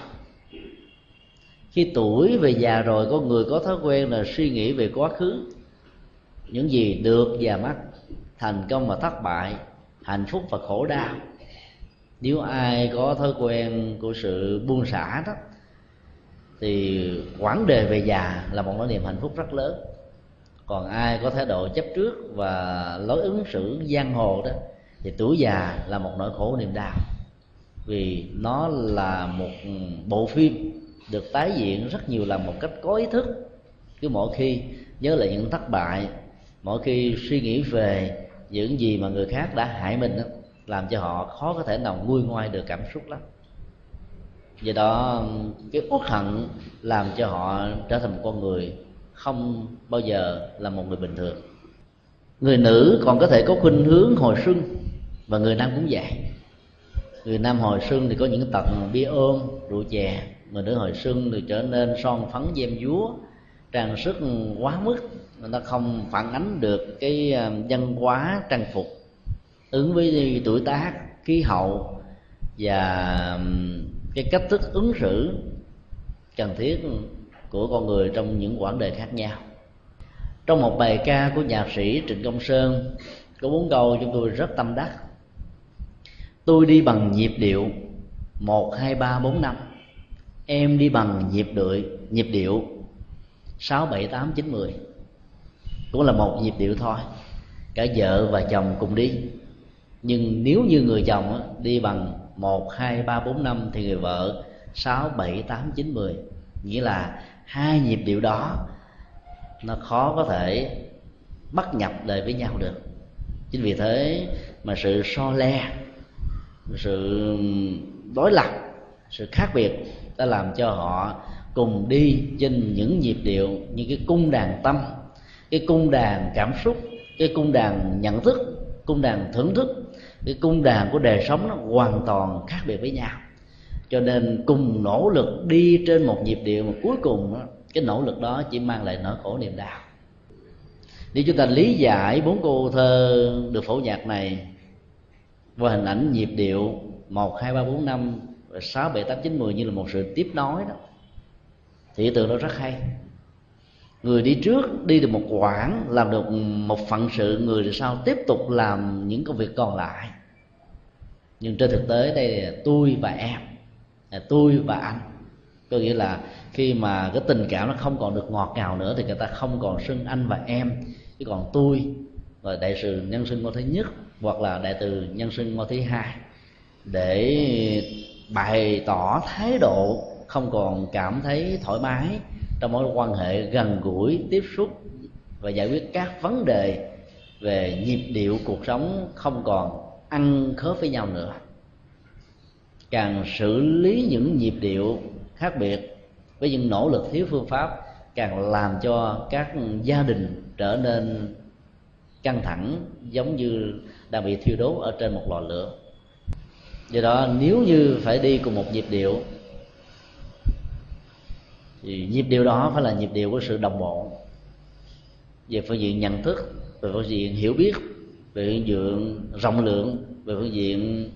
Khi tuổi về già rồi, có người có thói quen là suy nghĩ về quá khứ. Những gì được và mất thành công và thất bại, hạnh phúc và khổ đau nếu ai có thói quen của sự buông xả đó thì quãng đề về già là một nỗi niềm hạnh phúc rất lớn. Còn ai có thái độ chấp trước và lối ứng xử giang hồ đó thì tuổi già là một nỗi khổ niềm đau. Vì nó là một bộ phim được tái diễn rất nhiều lần một cách có ý thức. Cứ mỗi khi nhớ lại những thất bại mỗi khi suy nghĩ về những gì mà người khác đã hại mình đó, làm cho họ khó có thể nào nguôi ngoai được cảm xúc lắm. Do đó, cái uất hận làm cho họ trở thành một con người không bao giờ là một người bình thường. Người nữ còn có thể có khuynh hướng hồi xuân và người nam cũng vậy. Người nam hồi xuân thì có những tật bia ôm, rượu chè. Người nữ hồi xuân thì trở nên son phấn gem dúa, trang sức quá mức. Người ta không phản ánh được cái ờ, văn hóa trang phục ứng với tuổi tác, khí hậu và cái cách thức ứng xử cần thiết của con người trong những quãng đời khác nhau. Trong một bài ca của nhạc sĩ trịnh công sơn có bốn câu chúng tôi rất tâm đắc. Tôi đi bằng nhịp điệu, một, hai, ba, bốn, năm. Em đi bằng nhịp đợi, nhịp điệu, sáu, bảy, tám, chín, mười. Cũng là một nhịp điệu thôi. Cả vợ và chồng cùng đi nhưng nếu như người chồng đi bằng một, hai, ba, bốn, năm thì người vợ sáu, bảy, tám, chín, mười. Nghĩa là hai nhịp điệu đó nó khó có thể bắt nhập đời với nhau được. Chính vì thế mà sự so le, sự đối lập, sự khác biệt đã làm cho họ cùng đi trên những nhịp điệu như cái cung đàn tâm, cái cung đàn cảm xúc, cái cung đàn nhận thức, cung đàn thưởng thức cái cung đàn của đời sống nó hoàn toàn khác biệt với nhau. Cho nên cùng nỗ lực đi trên một nhịp điệu mà cuối cùng cái nỗ lực đó chỉ mang lại nỗi khổ niềm đau. Nếu chúng ta lý giải bốn cô thơ được phổ nhạc này qua hình ảnh nhịp điệu một, hai, ba, bốn, năm sáu, bảy, tám, chín, mười như là một sự tiếp nối đó, thì ý tưởng đó rất hay người đi trước đi được một quãng, làm được một phận sự, người sau tiếp tục làm những công việc còn lại. Nhưng trên thực tế đây là tôi và em, là tôi và anh. Có nghĩa là khi mà cái tình cảm nó không còn được ngọt ngào nữa thì người ta không còn xưng anh và em chứ còn tôi và đại sự nhân sinh ngôi thứ nhất hoặc là đại từ nhân sinh ngôi thứ hai. Để bày tỏ thái độ không còn cảm thấy thoải mái trong mối quan hệ gần gũi, tiếp xúc và giải quyết các vấn đề về nhịp điệu cuộc sống không còn ăn khớp với nhau nữa. Càng xử lý những nhịp điệu khác biệt với những nỗ lực thiếu phương pháp, càng làm cho các gia đình trở nên căng thẳng, giống như đang bị thiêu đốt ở trên một lò lửa. Do đó, nếu như phải đi cùng một nhịp điệu thì nhịp điệu đó phải là nhịp điệu của sự đồng bộ. Về phương diện nhận thức, về phương diện hiểu biết, về phương diện rộng lượng, về phương diện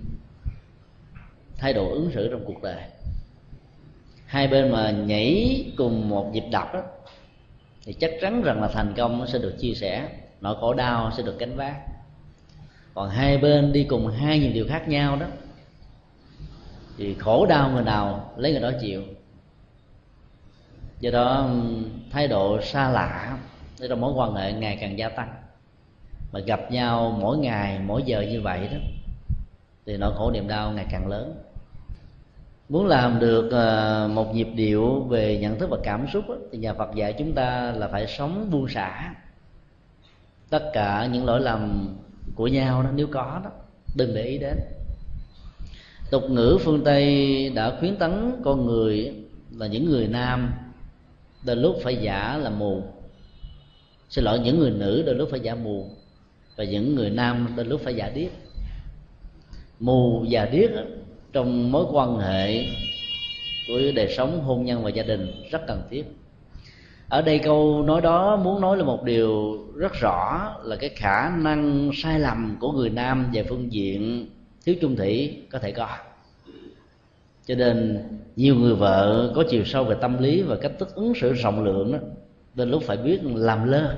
thay đổi ứng xử trong cuộc đời. Hai bên mà nhảy cùng một nhịp đập đó thì chắc chắn rằng là thành công nó sẽ được chia sẻ, nỗi khổ đau sẽ được gánh vác. Còn hai bên đi cùng hai nhịp điệu khác nhau đó, thì khổ đau người nào lấy người đó chịu do đó thái độ xa lạ để trong mối quan hệ ngày càng gia tăng. Mà gặp nhau mỗi ngày, mỗi giờ như vậy đó, thì nỗi khổ niềm đau ngày càng lớn. Muốn làm được ờ, một nhịp điệu về nhận thức và cảm xúc thì nhà Phật dạy chúng ta là phải sống buông xả. Tất cả những lỗi lầm của nhau đó, nếu có đó, đừng để ý đến. Tục ngữ phương tây đã khuyến tấn con người là những người nam đôi lúc phải giả là mù. Xin lỗi, những người nữ đôi lúc phải giả mù. Và những người nam đôi lúc phải giả điếc. Mù và điếc trong mối quan hệ của đời sống, hôn nhân và gia đình rất cần thiết. Ở đây câu nói đó muốn nói là một điều rất rõ là cái khả năng sai lầm của người nam về phương diện thiếu trung thủy có thể có cho nên nhiều người vợ có chiều sâu về tâm lý và cách thức ứng xử rộng lượng đó. Đến lúc phải biết làm lơ,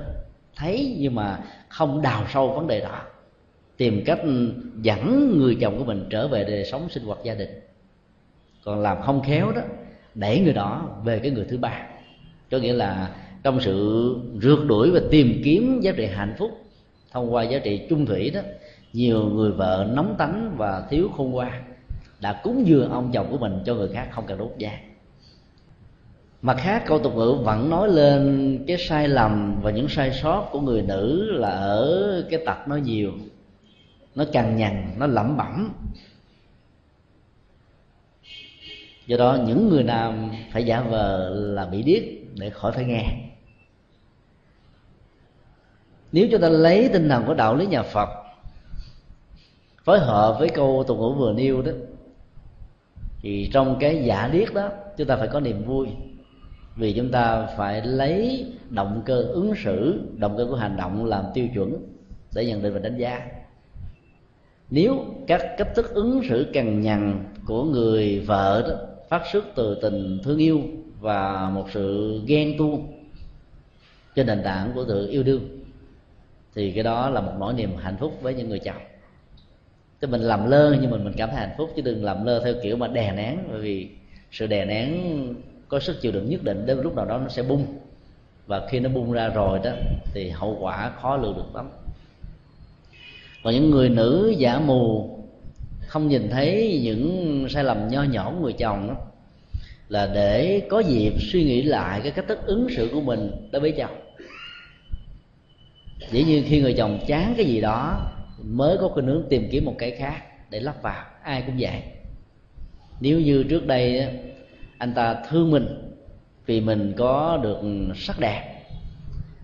thấy nhưng mà không đào sâu vấn đề đó. Tìm cách dẫn người chồng của mình trở về đời sống sinh hoạt gia đình. Còn làm không khéo đó, đẩy người đó về cái người thứ ba. Có nghĩa là trong sự rượt đuổi và tìm kiếm giá trị hạnh phúc thông qua giá trị chung thủy đó, nhiều người vợ nóng tánh và thiếu khôn ngoan đã cúng dường ông chồng của mình cho người khác không cần đốt nhang mặt khác, câu tục ngữ vẫn nói lên cái sai lầm và những sai sót của người nữ là ở cái tật nó nhiều, nó cằn nhằn, nó lẩm bẩm. Do đó, những người nam phải giả vờ là bị điếc để khỏi phải nghe. Nếu chúng ta lấy tinh thần của đạo lý nhà phật, phối hợp với câu tục ngữ vừa nêu đó thì trong cái giả điếc đó, chúng ta phải có niềm vui. Vì chúng ta phải lấy động cơ ứng xử, động cơ của hành động làm tiêu chuẩn để nhận định và đánh giá. Nếu các cách thức ứng xử cằn nhằn của người vợ đó phát xuất từ tình thương yêu và một sự ghen tuông trên nền tảng của sự yêu đương, thì cái đó là một nỗi niềm hạnh phúc với những người chồng thì mình làm lơ nhưng mình mình cảm thấy hạnh phúc, chứ đừng làm lơ theo kiểu mà đè nén, bởi vì sự đè nén có sức chịu đựng nhất định đến lúc nào đó nó sẽ bung. Và khi nó bung ra rồi đó, thì hậu quả khó lường được lắm. Còn những người nữ giả mù không nhìn thấy những sai lầm nho nhỏ của người chồng đó, là để có dịp suy nghĩ lại cái cách thức ứng xử của mình đối với chồng. Dĩ nhiên khi người chồng chán cái gì đó mới có khuynh hướng tìm kiếm một cái khác để lắp vào. Ai cũng vậy. Nếu như trước đây anh ta thương mình vì mình có được sắc đẹp,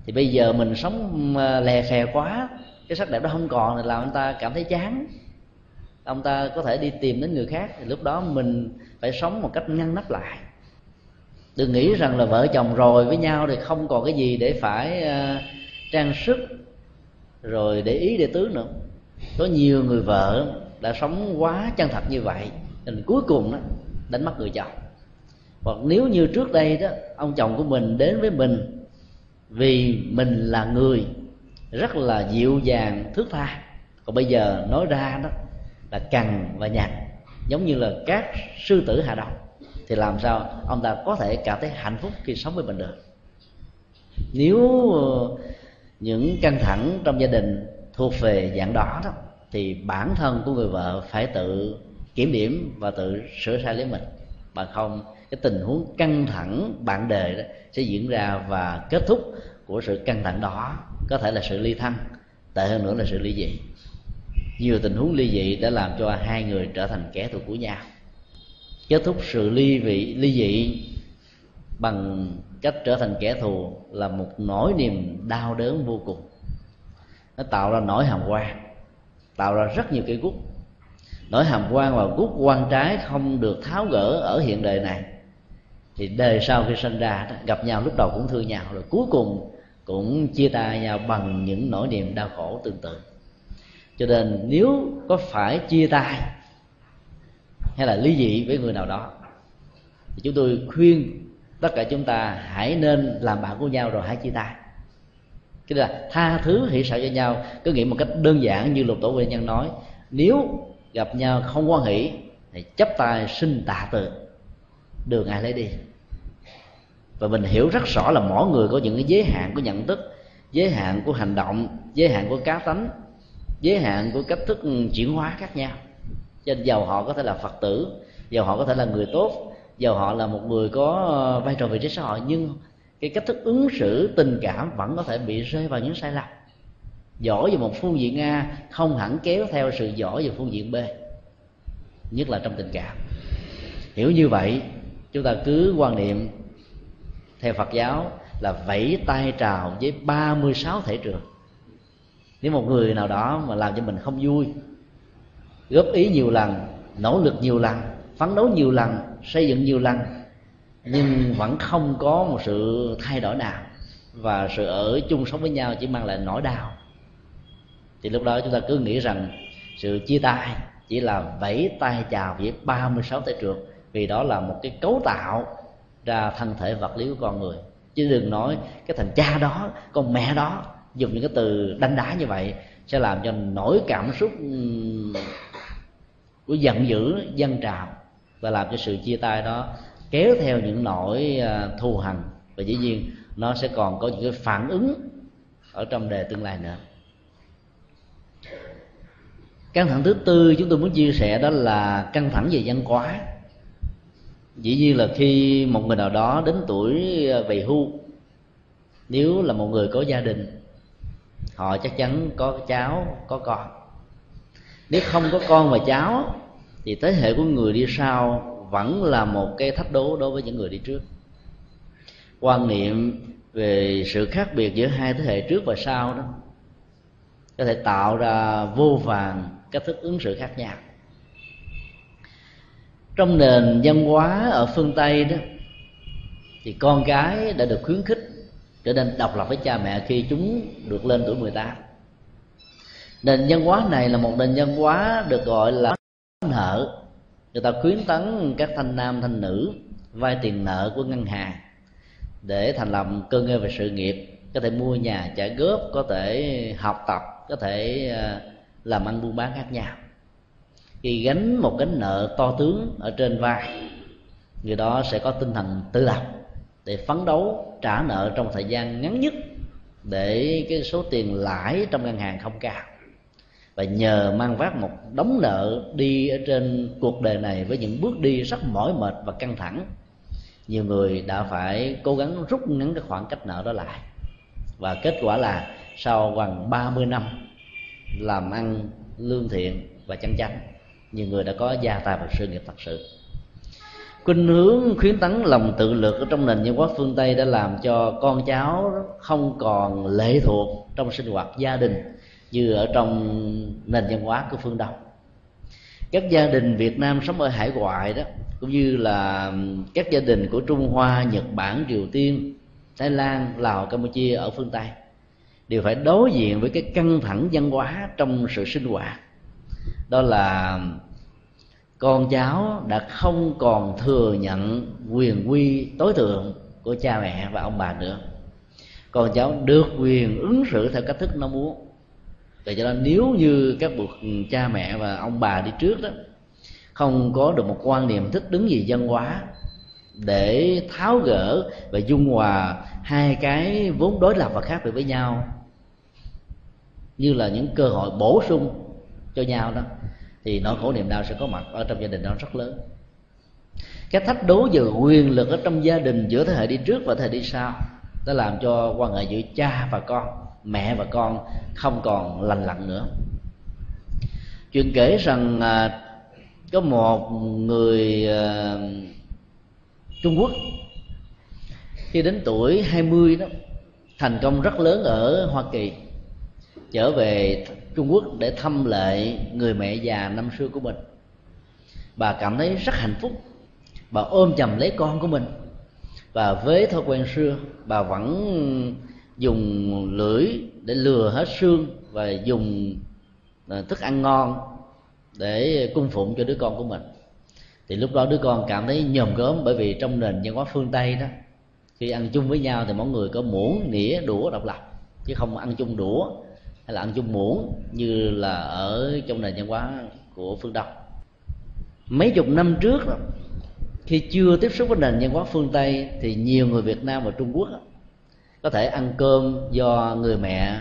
thì bây giờ mình sống ờ, lè phè quá, cái sắc đẹp đó không còn thì làm anh ta cảm thấy chán. Ông ta có thể đi tìm đến người khác, thì lúc đó mình phải sống một cách ngăn nắp lại. Đừng nghĩ rằng là vợ chồng rồi với nhau thì không còn cái gì để phải ờ, trang sức, rồi để ý, để tứ nữa có nhiều người vợ đã sống quá chân thật như vậy, nên cuối cùng đó đánh mất người chồng. Hoặc nếu như trước đây đó, ông chồng của mình đến với mình vì mình là người rất là dịu dàng, thước tha. Còn bây giờ nói ra đó là cằn và nhằn giống như là các sư tử hạ độc. Thì làm sao ông ta có thể cảm thấy hạnh phúc khi sống với mình được? Nếu ờ, những căng thẳng trong gia đình thuộc về dạng đó đó, thì bản thân của người vợ phải tự kiểm điểm và tự sửa sai lấy mình. Bằng không, cái tình huống căng thẳng bạn đề đó sẽ diễn ra và kết thúc của sự căng thẳng đó có thể là sự ly thân, tệ hơn nữa là sự ly dị. Nhiều tình huống ly dị đã làm cho hai người trở thành kẻ thù của nhau. Kết thúc sự ly vị, ly dị bằng cách trở thành kẻ thù là một nỗi niềm đau đớn vô cùng nó tạo ra nỗi hàm quan, tạo ra rất nhiều cái gút nỗi hàm quan và gút quan trái không được tháo gỡ ở hiện đời này. Thì đời sau khi sinh ra gặp nhau lúc đầu cũng thương nhau, rồi cuối cùng cũng chia tay nhau bằng những nỗi niềm đau khổ tương tự. Cho nên nếu có phải chia tay hay là ly dị với người nào đó, thì chúng tôi khuyên tất cả chúng ta hãy nên làm bạn của nhau rồi hãy chia tay cái là tha thứ hỷ sợ cho nhau. Cứ nghĩ một cách đơn giản như lục tổ nguyên nhân nói, nếu gặp nhau không quan hỷ, thì chấp tay xin tạ từ. Đường ai lấy đi? Và mình hiểu rất rõ là mỗi người có những cái giới hạn của nhận thức, giới hạn của hành động, giới hạn của cá tánh, giới hạn của cách thức chuyển hóa khác nhau. Cho nên giàu họ có thể là phật tử, giàu họ có thể là người tốt, giàu họ là một người có ờ, vai trò vị trí xã hội, nhưng cái cách thức ứng xử tình cảm vẫn có thể bị rơi vào những sai lầm. Giỏi về một phương diện a không hẳn kéo theo sự giỏi về phương diện b, nhất là trong tình cảm. Hiểu như vậy, chúng ta cứ quan niệm theo Phật giáo là vẫy tay trào với 36 thể trường. Nếu một người nào đó mà làm cho mình không vui, góp ý nhiều lần, nỗ lực nhiều lần, phấn đấu nhiều lần, xây dựng nhiều lần nhưng vẫn không có một sự thay đổi nào. Và sự ở chung sống với nhau chỉ mang lại nỗi đau. Thì lúc đó chúng ta cứ nghĩ rằng sự chia tay chỉ là vẫy tay chào với 36 tay trượt vì đó là một cái cấu tạo ra thân thể vật lý của con người. Chứ đừng nói cái thằng cha đó, con mẹ đó dùng những cái từ đanh đá như vậy sẽ làm cho nỗi cảm xúc của giận dữ, dân trào và làm cho sự chia tay đó kéo theo những nỗi à, thù hằn và dĩ nhiên nó sẽ còn có những cái phản ứng ở trong đề tương lai nữa. Căng thẳng thứ tư chúng tôi muốn chia sẻ đó là căng thẳng về văn hóa. Dĩ nhiên là khi một người nào đó đến tuổi à, về hưu, nếu là một người có gia đình, họ chắc chắn có cháu, có con. Nếu không có con và cháu, thì thế hệ của người đi sau vẫn là một cái thách đố đối với những người đi trước. Quan niệm về sự khác biệt giữa hai thế hệ trước và sau đó, có thể tạo ra vô vàng cách thức ứng xử khác nhau. Trong nền văn hóa ở phương tây đó, thì con cái đã được khuyến khích trở nên độc lập với cha mẹ khi chúng được lên tuổi 18 nền văn hóa này là một nền văn hóa được gọi là nợ người ta khuyến tấn các thanh nam, thanh nữ vay tiền nợ của ngân hàng để thành lập cơ ngơi về sự nghiệp. Có thể mua nhà, trả góp, có thể học tập, có thể à, làm ăn buôn bán khác nhau. Khi gánh một gánh nợ to tướng ở trên vai, người đó sẽ có tinh thần tự lập để phấn đấu trả nợ trong thời gian ngắn nhất để cái số tiền lãi trong ngân hàng không cao và nhờ mang vác một đống nợ đi ở trên cuộc đời này với những bước đi rất mỏi mệt và căng thẳng, nhiều người đã phải cố gắng rút ngắn cái khoảng cách nợ đó lại. Và kết quả là sau gần 30 năm làm ăn lương thiện và chân chánh nhiều người đã có gia tài và sự nghiệp thật sự. Khuynh hướng khuyến tấn lòng tự lực ở trong nền văn hóa phương tây đã làm cho con cháu không còn lệ thuộc trong sinh hoạt gia đình như ở trong nền văn hóa của phương đông. Các gia đình việt nam sống ở hải ngoại đó, cũng như là các gia đình của trung hoa, nhật bản, triều tiên, thái lan, lào, campuchia ở phương tây đều phải đối diện với cái căng thẳng văn hóa trong sự sinh hoạt. Đó là con cháu đã không còn thừa nhận quyền quy tối thượng của cha mẹ và ông bà nữa. Con cháu được quyền ứng xử theo cách thức nó muốn vậy cho nên nếu như các bậc cha mẹ và ông bà đi trước đó, không có được một quan niệm thích đứng gì văn hóa để tháo gỡ và dung hòa hai cái vốn đối lập và khác biệt với nhau, như là những cơ hội bổ sung cho nhau đó, thì nỗi khổ niềm đau sẽ có mặt ở trong gia đình đó rất lớn. Cái thách đố về quyền lực ở trong gia đình giữa thế hệ đi trước và thế hệ đi sau, đã làm cho quan hệ giữa cha và con mẹ và con không còn lành lặn nữa. Chuyện kể rằng à, có một người à, Trung Quốc khi đến tuổi 20 đó thành công rất lớn ở Hoa Kỳ trở về Trung Quốc để thăm lại người mẹ già năm xưa của mình. Bà cảm thấy rất hạnh phúc bà ôm chầm lấy con của mình và với thói quen xưa bà vẫn dùng lưỡi để lừa hết xương và dùng à, thức ăn ngon để cung phụng cho đứa con của mình. Thì lúc đó đứa con cảm thấy nhòm gớm bởi vì trong nền văn hóa phương tây đó khi ăn chung với nhau thì mỗi người có muỗng nĩa đũa độc lập chứ không ăn chung đũa hay là ăn chung muỗng như là ở trong nền văn hóa của phương đông. Mấy chục năm trước đó, khi chưa tiếp xúc với nền văn hóa phương tây thì nhiều người việt nam và trung quốc đó, có thể ăn cơm do người mẹ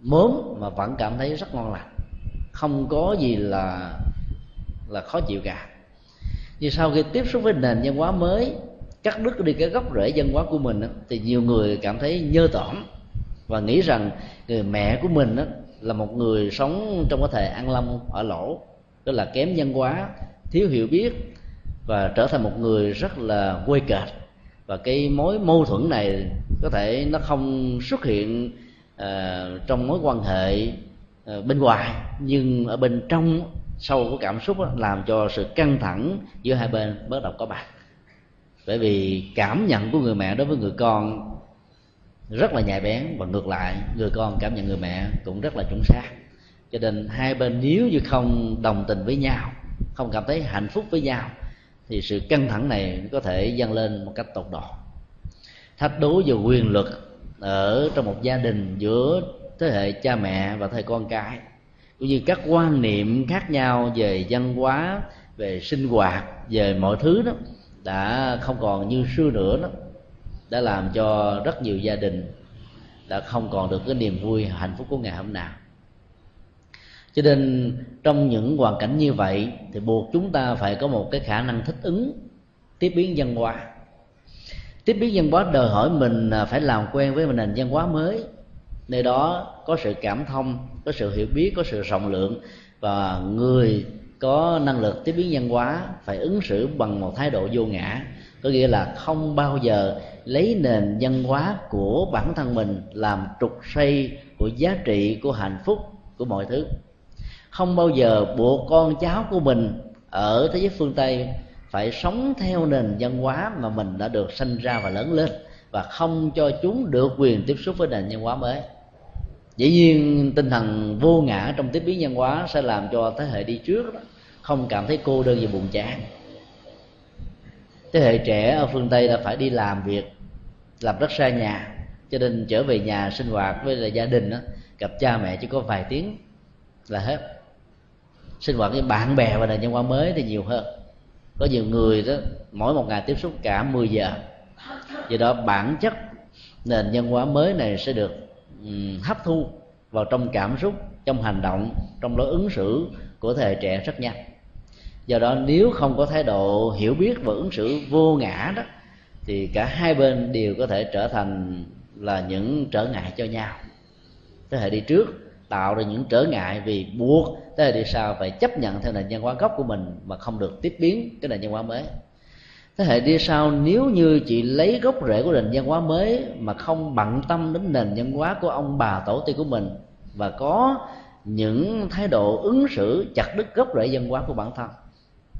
mớm mà vẫn cảm thấy rất ngon lành. Không có gì là là khó chịu cả. Nhưng sau khi tiếp xúc với nền văn hóa mới, cắt đứt đi cái gốc rễ văn hóa của mình thì nhiều người cảm thấy nhơ tỏm và nghĩ rằng người mẹ của mình là một người sống trong cái thể ăn lâm ở lỗ. Tức là kém văn hóa, thiếu hiểu biết và trở thành một người rất là quê kệch và cái mối mâu thuẫn này có thể nó không xuất hiện uh, trong mối quan hệ uh, bên ngoài nhưng ở bên trong sâu của cảm xúc đó, làm cho sự căng thẳng giữa hai bên bắt đầu có mặt. Bởi vì cảm nhận của người mẹ đối với người con rất là nhạy bén và ngược lại người con cảm nhận người mẹ cũng rất là chuẩn xác. Cho nên hai bên nếu như không đồng tình với nhau không cảm thấy hạnh phúc với nhau thì sự căng thẳng này có thể dâng lên một cách tột độ thách đố về quyền lực ở trong một gia đình giữa thế hệ cha mẹ và thế hệ con cái, cũng như các quan niệm khác nhau về văn hóa, về sinh hoạt, về mọi thứ đó, đã không còn như xưa nữa đó, đã làm cho rất nhiều gia đình đã không còn được cái niềm vui, hạnh phúc của ngày hôm nào. Cho nên trong những hoàn cảnh như vậy thì buộc chúng ta phải có một cái khả năng thích ứng, tiếp biến văn hóa tiếp biến văn hóa đòi hỏi mình à, phải làm quen với một nền văn hóa mới. Nơi đó có sự cảm thông, có sự hiểu biết, có sự rộng lượng và người có năng lực tiếp biến văn hóa phải ứng xử bằng một thái độ vô ngã. Có nghĩa là không bao giờ lấy nền văn hóa của bản thân mình làm trục xây của giá trị, của hạnh phúc, của mọi thứ. Không bao giờ buộc con cháu của mình ở thế giới phương tây phải sống theo nền văn hóa mà mình đã được sinh ra và lớn lên và không cho chúng được quyền tiếp xúc với nền văn hóa mới. Dĩ nhiên tinh thần vô ngã trong tiếp biến văn hóa sẽ làm cho thế hệ đi trước đó không cảm thấy cô đơn và buồn chán. Thế hệ trẻ ở phương tây đã phải đi làm việc làm rất xa nhà cho nên trở về nhà sinh hoạt với là gia đình đó, gặp cha mẹ chỉ có vài tiếng là hết. Sinh hoạt với bạn bè và nền văn hóa mới thì nhiều hơn có nhiều người đó mỗi một ngày tiếp xúc cả 10 giờ. Do đó bản chất nền văn hóa mới này sẽ được um, hấp thu vào trong cảm xúc trong hành động trong lối ứng xử của thế hệ trẻ rất nhanh. Do đó nếu không có thái độ hiểu biết và ứng xử vô ngã đó thì cả hai bên đều có thể trở thành là những trở ngại cho nhau. Thế hệ đi trước tạo ra những trở ngại vì buộc thế hệ đi sau phải chấp nhận theo nền văn hóa gốc của mình mà không được tiếp biến cái nền văn hóa mới. Thế hệ đi sau, nếu như chị lấy gốc rễ của nền văn hóa mới mà không bận tâm đến nền văn hóa của ông bà tổ tiên của mình và có những thái độ ứng xử chặt đứt gốc rễ văn hóa của bản thân,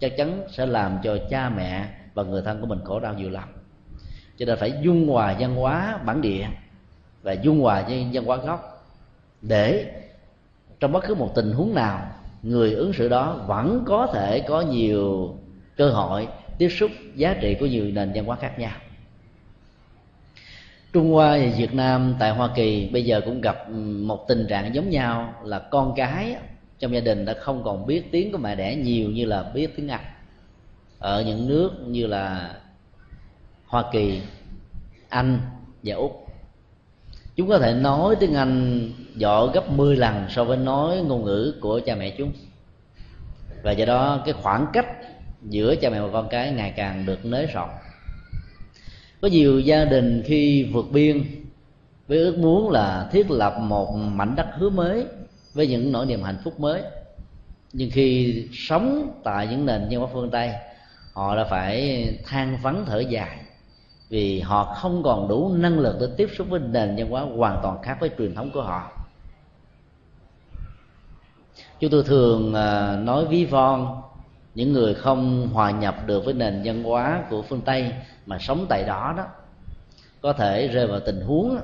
chắc chắn sẽ làm cho cha mẹ và người thân của mình khổ đau nhiều lắm. Cho nên phải dung hòa văn hóa bản địa và dung hòa với văn hóa gốc để trong bất cứ một tình huống nào người ứng xử đó vẫn có thể có nhiều cơ hội tiếp xúc giá trị của nhiều nền văn hóa khác nhau. Trung Hoa và Việt Nam tại Hoa Kỳ bây giờ cũng gặp ừ, một tình trạng giống nhau là con cái trong gia đình đã không còn biết tiếng của mẹ đẻ nhiều như là biết tiếng Anh. Ở những nước như là Hoa Kỳ, Anh và Úc chúng có thể nói tiếng Anh giỏi gấp 10 lần so với nói ngôn ngữ của cha mẹ chúng. Và do đó cái khoảng cách giữa cha mẹ và con cái ngày càng được nới rộng. Có nhiều gia đình khi vượt biên với ước muốn là thiết lập một mảnh đất hứa mới với những nỗi niềm hạnh phúc mới. Nhưng khi sống tại những nền văn hóa phương tây, họ đã phải than vắng thở dài vì họ không còn đủ năng lực để tiếp xúc với nền văn hóa hoàn toàn khác với truyền thống của họ chúng tôi thường à, nói ví von, những người không hòa nhập được với nền văn hóa của phương tây mà sống tại đó đó, có thể rơi vào tình huống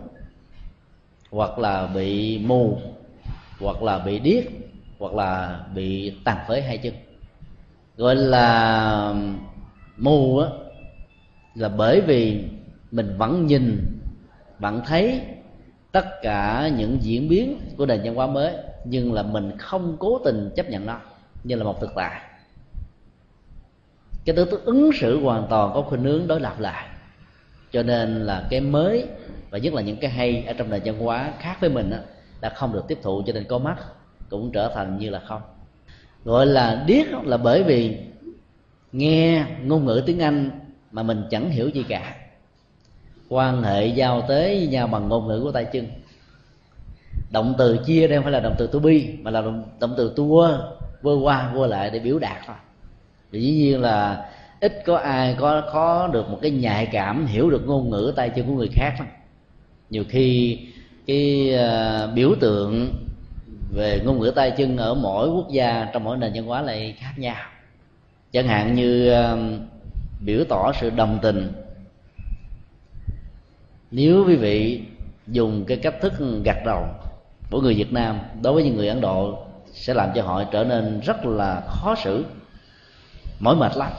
hoặc là bị mù, hoặc là bị điếc, hoặc là bị tàn phế hai chân. Gọi là mù á, là bởi vì mình vẫn nhìn, vẫn thấy tất cả những diễn biến của nền văn hóa mới nhưng là mình không cố tình chấp nhận nó như là một thực tại. Cái tư ứng xử hoàn toàn có khuynh hướng đối lập lại cho nên là cái mới và nhất là những cái hay ở trong nền văn hóa khác với mình đó, là không được tiếp thụ cho nên có mắt cũng trở thành như là không. Gọi là điếc là bởi vì nghe ngôn ngữ tiếng anh mà mình chẳng hiểu gì cả. Quan hệ giao tế với nhau bằng ngôn ngữ của tay chân động từ chia đây không phải là động từ to be mà là động, động từ tua vơ qua vơ lại để biểu đạt thôi. Thì dĩ nhiên là ít có ai có có được một cái nhạy cảm hiểu được ngôn ngữ tay chân của người khác lắm. Nhiều khi cái uh, biểu tượng về ngôn ngữ tay chân ở mỗi quốc gia trong mỗi nền văn hóa lại khác nhau. Chẳng hạn như uh, biểu tỏ sự đồng tình. Nếu quý vị dùng cái cách thức gật đầu của người Việt Nam đối với những người Ấn Độ sẽ làm cho họ trở nên rất là khó xử, mỏi mệt lắm.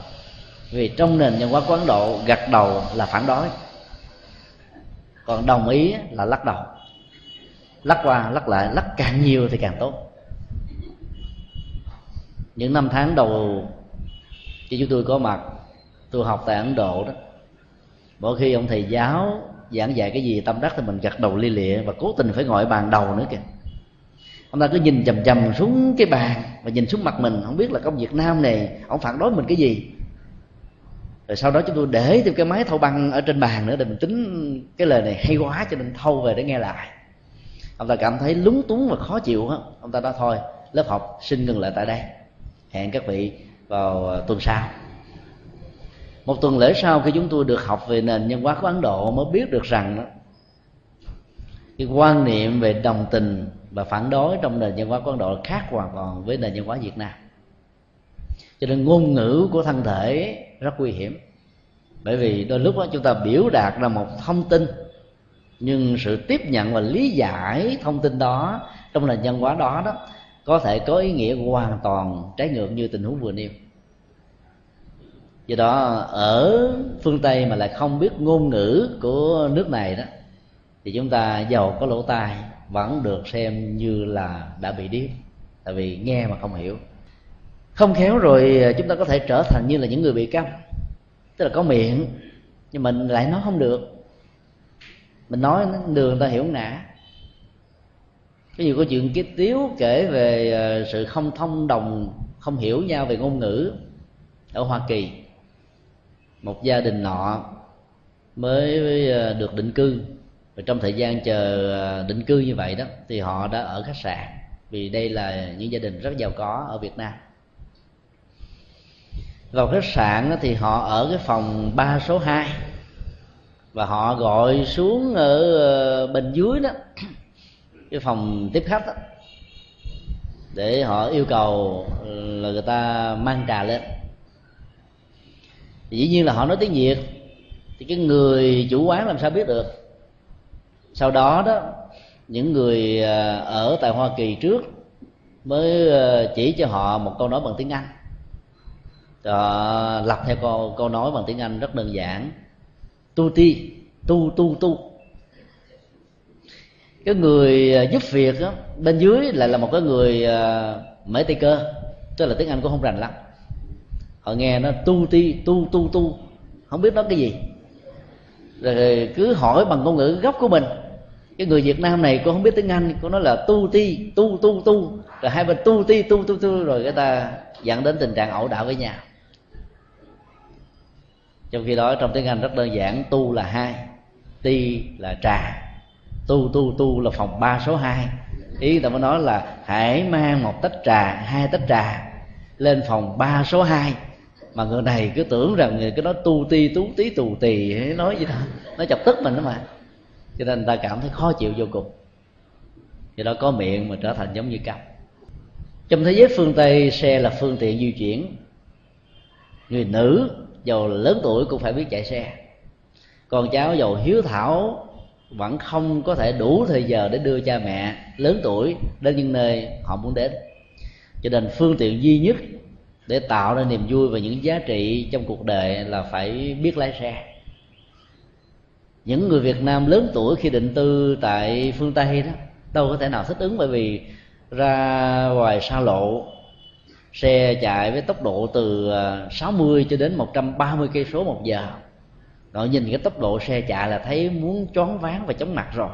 Vì trong nền văn hóa của Ấn Độ, gật đầu là phản đối. Còn đồng ý là lắc đầu. Lắc qua, lắc lại, lắc càng nhiều thì càng tốt. Những năm tháng đầu khi chúng tôi có mặt, tôi học tại ấn độ đó, mỗi khi ông thầy giáo giảng dạy cái gì, tâm đắc thì mình gật đầu li lịa và cố tình phải ngồi bàn đầu nữa kìa. Ông ta cứ nhìn chầm chầm xuống cái bàn và nhìn xuống mặt mình, không biết là công việt nam này ông phản đối mình cái gì. Rồi sau đó chúng tôi để thêm cái máy thâu băng ở trên bàn nữa để mình tính cái lời này hay quá cho nên thâu về để nghe lại. Ông ta cảm thấy lúng túng và khó chịu á. Ông ta nói, thôi, lớp học xin ngừng lại tại đây. Hẹn các vị vào tuần sau một tuần lễ sau khi chúng tôi được học về nền nhân hóa của ấn độ mới biết được rằng đó, cái quan niệm về đồng tình và phản đối trong nền nhân hóa của ấn độ khác hoàn toàn với nền nhân hóa việt nam. Cho nên ngôn ngữ của thân thể rất nguy hiểm. Bởi vì đôi lúc đó chúng ta biểu đạt ra một thông tin nhưng sự tiếp nhận và lý giải thông tin đó trong nền nhân hóa đó đó có thể có ý nghĩa hoàn toàn trái ngược như tình huống vừa nêu do đó, ở phương tây mà lại không biết ngôn ngữ của nước này đó, thì chúng ta giàu có lỗ tai vẫn được xem như là đã bị điếc, tại vì nghe mà không hiểu. Không khéo rồi à, chúng ta có thể trở thành như là những người bị câm tức là có miệng, nhưng mình lại nói không được. Mình nói đường ta hiểu ngã cái gì có chuyện cái tiếu kể về à, sự không thông đồng, không hiểu nhau về ngôn ngữ ở hoa kỳ một gia đình nọ mới ờ, được định cư. Và trong thời gian chờ ờ, định cư như vậy đó thì họ đã ở khách sạn. Vì đây là những gia đình rất giàu có ở Việt Nam. Vào khách sạn thì họ ở cái phòng 3 số 2 và họ gọi xuống ở ờ, bên dưới đó cái phòng tiếp khách đó, để họ yêu cầu là người ta mang trà lên dĩ nhiên là họ nói tiếng việt. Thì cái người chủ quán làm sao biết được? Sau đó đó những người à, ở tại hoa kỳ trước mới à, chỉ cho họ một câu nói bằng tiếng anh. Họ lập theo câu, câu nói bằng tiếng anh rất đơn giản. Tu ti tu tu tu. Cái người à, giúp việc đó, bên dưới lại là một cái người uh, tây cơ tức là tiếng anh cũng không rành lắm họ nghe nó tu ti, tu tu tu. Không biết nói cái gì. Rồi cứ hỏi bằng ngôn ngữ gốc của mình. Cái người việt nam này cô không biết tiếng anh, cô nói là tu ti, tu tu tu. Rồi hai bên tu ti, tu tu tu, rồi người ta dẫn đến tình trạng ẩu đả với nhau. Trong khi đó, trong tiếng anh rất đơn giản, tu là hai, ti là trà, tu tu tu là phòng ba số 2 ý người ta mới nói là hãy mang một tách trà, hai tách trà lên phòng ba số 2 mà người này cứ tưởng rằng người cái nói tu ti, tú tí, tù tì nói gì đó. Nó chọc tức mình đó mà. Cho nên người ta cảm thấy khó chịu vô cùng. Thì đó có miệng mà trở thành giống như cặp. Trong thế giới phương tây, xe là phương tiện di chuyển. Người nữ giàu lớn tuổi cũng phải biết chạy xe. Con cháu giàu hiếu thảo, vẫn không có thể đủ thời giờ để đưa cha mẹ lớn tuổi đến những nơi họ muốn đến. Cho nên phương tiện duy nhất để tạo ra niềm vui và những giá trị trong cuộc đời là phải biết lái xe. Những người Việt Nam lớn tuổi khi định tư tại phương Tây đó, đâu có thể nào thích ứng bởi vì ra ngoài xa lộ, xe chạy với tốc độ từ à, 60 cho đến 130 cây số một giờ. Rồi nhìn cái tốc độ xe chạy là thấy muốn choáng váng và chóng mặt rồi.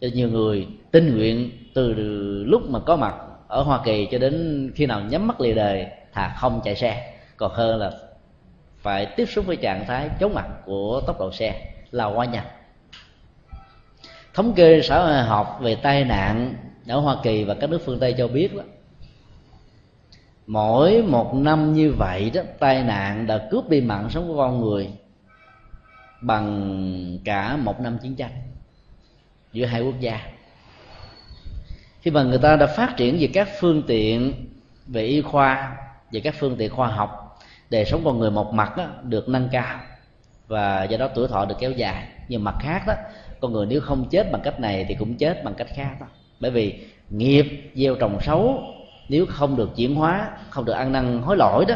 Cho nhiều người tình nguyện từ lúc mà có mặt ở Hoa Kỳ cho đến khi nào nhắm mắt lìa đời thà không chạy xe. Còn hơn là phải tiếp xúc với trạng thái chóng mặt của tốc độ xe là quá nhanh thống kê xã hội học về tai nạn ở Hoa Kỳ và các nước phương Tây cho biết đó, mỗi một năm như vậy đó, tai nạn đã cướp đi mạng sống của con người bằng cả một năm chiến tranh giữa hai quốc gia. Khi mà người ta đã phát triển về các phương tiện, về y khoa về các phương tiện khoa học đời sống con người một mặt đó, được nâng cao và do đó tuổi thọ được kéo dài. Nhưng mặt khác đó con người nếu không chết bằng cách này thì cũng chết bằng cách khác đó. Bởi vì nghiệp gieo trồng xấu nếu không được chuyển hóa không được ăn năn hối lỗi đó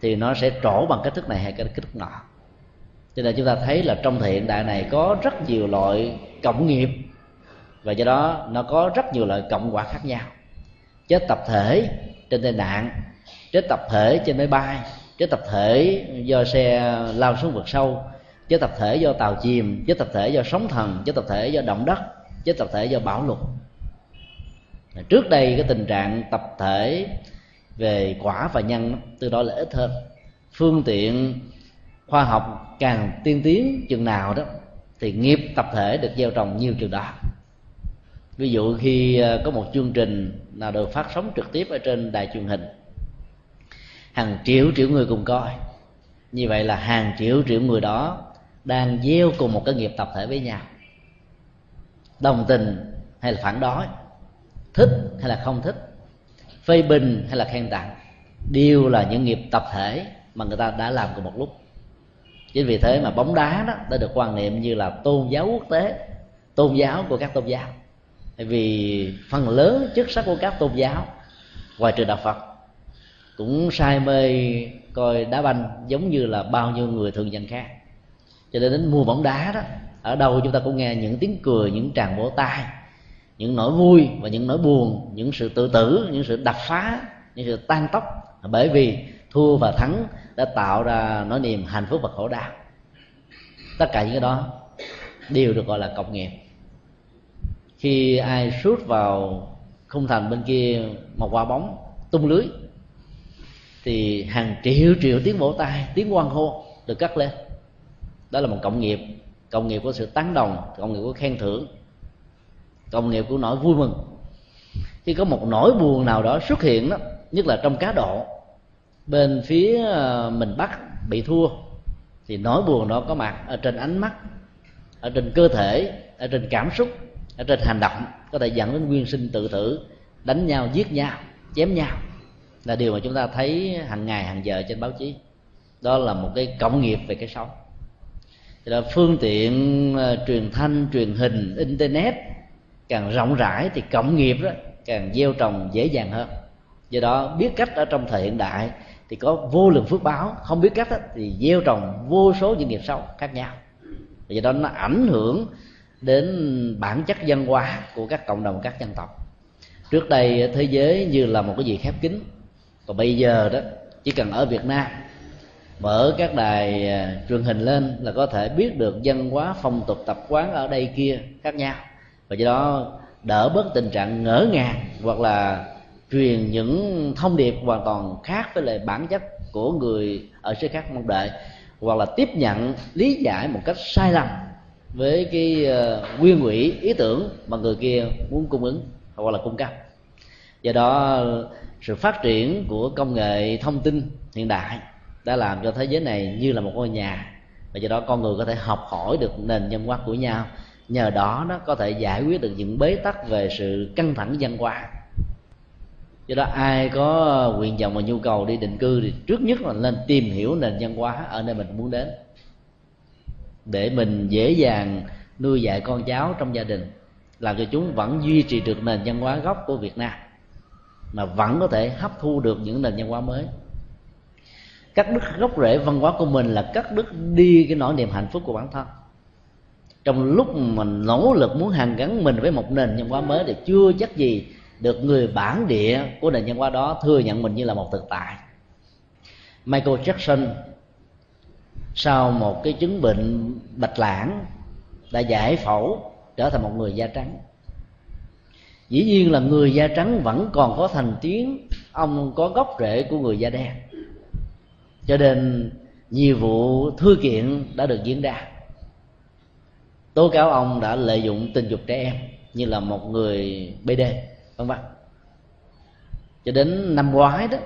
thì nó sẽ trổ bằng cách thức này hay cách thức nọ. Cho nên chúng ta thấy là trong hiện đại này có rất nhiều loại cộng nghiệp và do đó nó có rất nhiều loại cộng quả khác nhau. Chết tập thể trên tai nạn chết tập thể trên máy bay chết tập thể do xe lao xuống vực sâu chết tập thể do tàu chìm chết tập thể do sóng thần chết tập thể do động đất chết tập thể do bão lụt. Trước đây cái tình trạng tập thể về quả và nhân từ đó là ít hơn. Phương tiện, khoa học càng tiên tiến chừng nào đó, thì nghiệp tập thể được gieo trồng nhiều chừng đó. Ví dụ khi ờ, có một chương trình nào được phát sóng trực tiếp ở trên đài truyền hình hàng triệu triệu người cùng coi. Như vậy là hàng triệu triệu người đó đang gieo cùng một cái nghiệp tập thể với nhau. Đồng tình hay là phản đối, thích hay là không thích, phê bình hay là khen tặng, đều là những nghiệp tập thể mà người ta đã làm cùng một lúc. Chính vì thế mà bóng đá đó đã được quan niệm như là tôn giáo quốc tế, tôn giáo của các tôn giáo. Vì phần lớn chức sắc của các tôn giáo, ngoài trừ đạo phật cũng say mê coi đá banh giống như là bao nhiêu người thường dân khác. Cho nên đến mua bóng đá đó, ở đâu chúng ta cũng nghe những tiếng cười, những tràng vỗ tay, những nỗi vui và những nỗi buồn, những sự tự tử, những sự đập phá, những sự tan tóc. Bởi vì thua và thắng đã tạo ra nỗi niềm hạnh phúc và khổ đau. Tất cả những cái đó đều được gọi là cộng nghiệp. Khi ai sút vào khung thành bên kia một quả bóng tung lưới thì hàng triệu triệu tiếng vỗ tay, tiếng quan hô được cắt lên. Đó là một cộng nghiệp. Cộng nghiệp của sự tán đồng, cộng nghiệp của khen thưởng, cộng nghiệp của nỗi vui mừng. Khi có một nỗi buồn nào đó xuất hiện đó, nhất là trong cá độ, bên phía ờ, mình bắt bị thua, thì nỗi buồn đó có mặt ở trên ánh mắt, ở trên cơ thể, ở trên cảm xúc, ở trên hành động, có thể dẫn đến nguyên sinh tự tử, đánh nhau, giết nhau, chém nhau là điều mà chúng ta thấy hàng ngày hàng giờ trên báo chí. Đó là một cái cộng nghiệp về cái sống là phương tiện uh, truyền thanh truyền hình internet càng rộng rãi thì cộng nghiệp đó càng gieo trồng dễ dàng hơn. Do đó biết cách ở trong thời hiện đại thì có vô lượng phước báo. Không biết cách đó, thì gieo trồng vô số những nghiệp xấu khác nhau. Do đó nó ảnh hưởng đến bản chất văn hóa của các cộng đồng các dân tộc. Trước đây ờ, thế giới như là một cái gì khép kín còn bây giờ đó, chỉ cần ở việt nam, mở các đài à, truyền hình lên là có thể biết được văn hóa phong tục tập quán ở đây kia khác nhau. Và do đó đỡ bớt tình trạng ngỡ ngàng hoặc là truyền những thông điệp hoàn toàn khác với lại bản chất của người ở xứ khác mong đợi. Hoặc là tiếp nhận lý giải một cách sai lầm với cái à, nguyên quỹ ý tưởng mà người kia muốn cung ứng hoặc là cung cấp. Do đó sự phát triển của công nghệ thông tin hiện đại đã làm cho thế giới này như là một ngôi nhà. Và do đó con người có thể học hỏi được nền nhân hóa của nhau. Nhờ đó nó có thể giải quyết được những bế tắc về sự căng thẳng văn hóa. Do đó ai có nguyện vọng và nhu cầu đi định cư thì trước nhất là nên tìm hiểu nền văn hóa ở nơi mình muốn đến. Để mình dễ dàng nuôi dạy con cháu trong gia đình, làm cho chúng vẫn duy trì được nền văn hóa gốc của việt nam mà vẫn có thể hấp thu được những nền văn hóa mới. Cắt đứt gốc rễ văn hóa của mình là cắt đứt đi cái nỗi niềm hạnh phúc của bản thân. Trong lúc mình nỗ lực muốn hàn gắn mình với một nền văn hóa mới thì chưa chắc gì được người bản địa của nền văn hóa đó thừa nhận mình như là một thực tại. Michael Jackson sau một cái chứng bệnh bạch lãng đã giải phẫu trở thành một người da trắng dĩ nhiên là người da trắng vẫn còn có thành tiếng, ông có gốc rễ của người da đen. Cho nên, nhiều vụ thư kiện đã được diễn ra. Tố cáo ông đã lợi dụng tình dục trẻ em như là một người bd vân vân. Cho đến năm ngoái đó,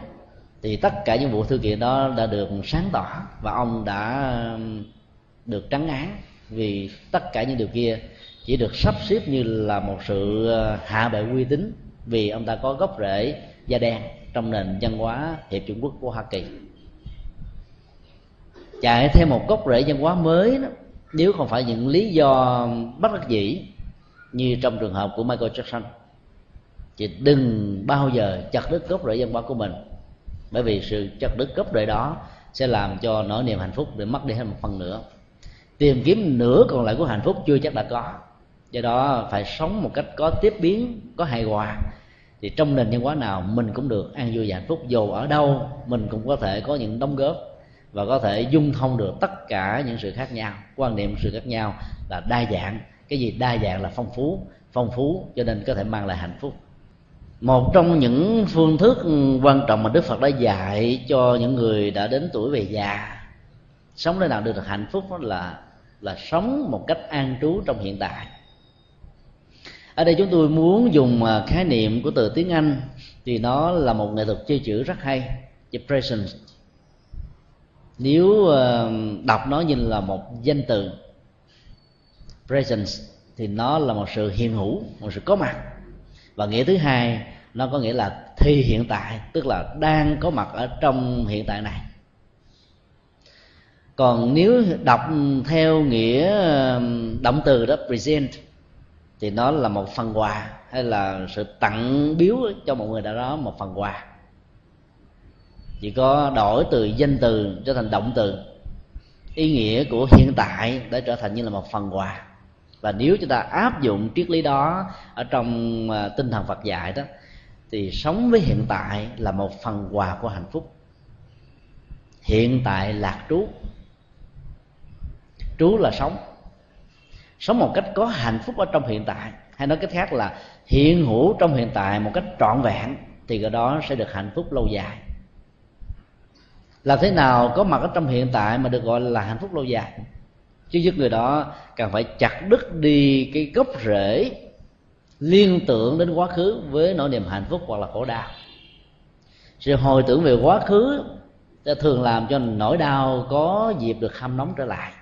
thì tất cả những vụ thư kiện đó đã được sáng tỏ và ông đã được trắng án vì tất cả những điều kia chỉ được sắp xếp như là một sự ờ, hạ bệ uy tín vì ông ta có gốc rễ da đen trong nền văn hóa hiệp Trung quốc của hoa kỳ. Chạy theo một gốc rễ văn hóa mới đó, nếu không phải những lý do bất đắc dĩ như trong trường hợp của Michael Jackson, thì đừng bao giờ chặt đứt gốc rễ văn hóa của mình, bởi vì sự chặt đứt gốc rễ đó sẽ làm cho nỗi niềm hạnh phúc để mất đi hết một phần nữa. Tìm kiếm nửa còn lại của hạnh phúc chưa chắc đã có do đó phải sống một cách có tiếp biến, có hài hòa. Thì trong nền văn hóa nào mình cũng được an vui và hạnh phúc, dù ở đâu, mình cũng có thể có những đóng góp và có thể dung thông được tất cả những sự khác nhau, quan niệm sự khác nhau là đa dạng. Cái gì đa dạng là phong phú phong phú cho nên có thể mang lại hạnh phúc. Một trong những phương thức quan trọng mà đức phật đã dạy cho những người đã đến tuổi về già, sống nơi nào được hạnh phúc đó là là sống một cách an trú trong hiện tại ở đây chúng tôi muốn dùng à, khái niệm của từ tiếng anh thì nó là một nghệ thuật chơi chữ rất hay depression presence. Nếu à, đọc nó như là một danh từ, presence, thì nó là một sự hiện hữu, một sự có mặt. Và nghĩa thứ hai, nó có nghĩa là thi hiện tại, tức là đang có mặt ở trong hiện tại này. Còn nếu đọc theo nghĩa à, động từ đó, present thì nó là một phần quà, hay là sự tặng biếu cho một người nào đó, một phần quà. Chỉ có đổi từ danh từ trở thành động từ. Ý nghĩa của hiện tại đã trở thành như là một phần quà. Và nếu chúng ta áp dụng triết lý đó ở trong à, tinh thần Phật dạy đó, thì sống với hiện tại là một phần quà của hạnh phúc. Hiện tại lạc trú. Trú là sống sống một cách có hạnh phúc ở trong hiện tại. Hay nói cách khác là hiện hữu trong hiện tại một cách trọn vẹn, thì cái đó sẽ được hạnh phúc lâu dài. Làm thế nào, có mặt ở trong hiện tại mà được gọi là hạnh phúc lâu dài? Chứ giúp người đó cần phải chặt đứt đi cái gốc rễ liên tưởng đến quá khứ với nỗi niềm hạnh phúc hoặc là khổ đau. Sự hồi tưởng về quá khứ sẽ thường làm cho nỗi đau có dịp được hâm nóng trở lại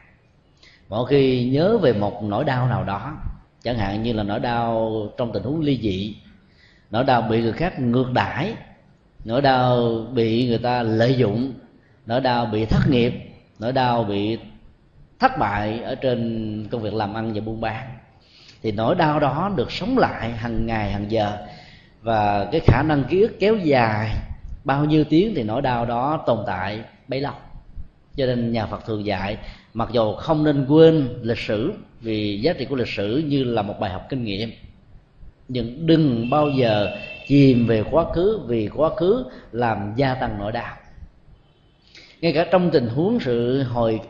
mỗi khi nhớ về một nỗi đau nào đó, chẳng hạn như là nỗi đau trong tình huống ly dị, nỗi đau bị người khác ngược đãi, nỗi đau bị người ta lợi dụng, nỗi đau bị thất nghiệp, nỗi đau bị thất bại ở trên công việc làm ăn và buôn bán, thì nỗi đau đó được sống lại hàng ngày, hàng giờ. Và cái khả năng ký ức kéo dài bao nhiêu tiếng thì nỗi đau đó tồn tại bấy lâu cho nên nhà phật thường dạy, mặc dù không nên quên lịch sử, vì giá trị của lịch sử như là một bài học kinh nghiệm, nhưng đừng bao giờ chìm về quá khứ, vì quá khứ làm gia tăng nỗi đau ngay cả trong tình huống sự hồi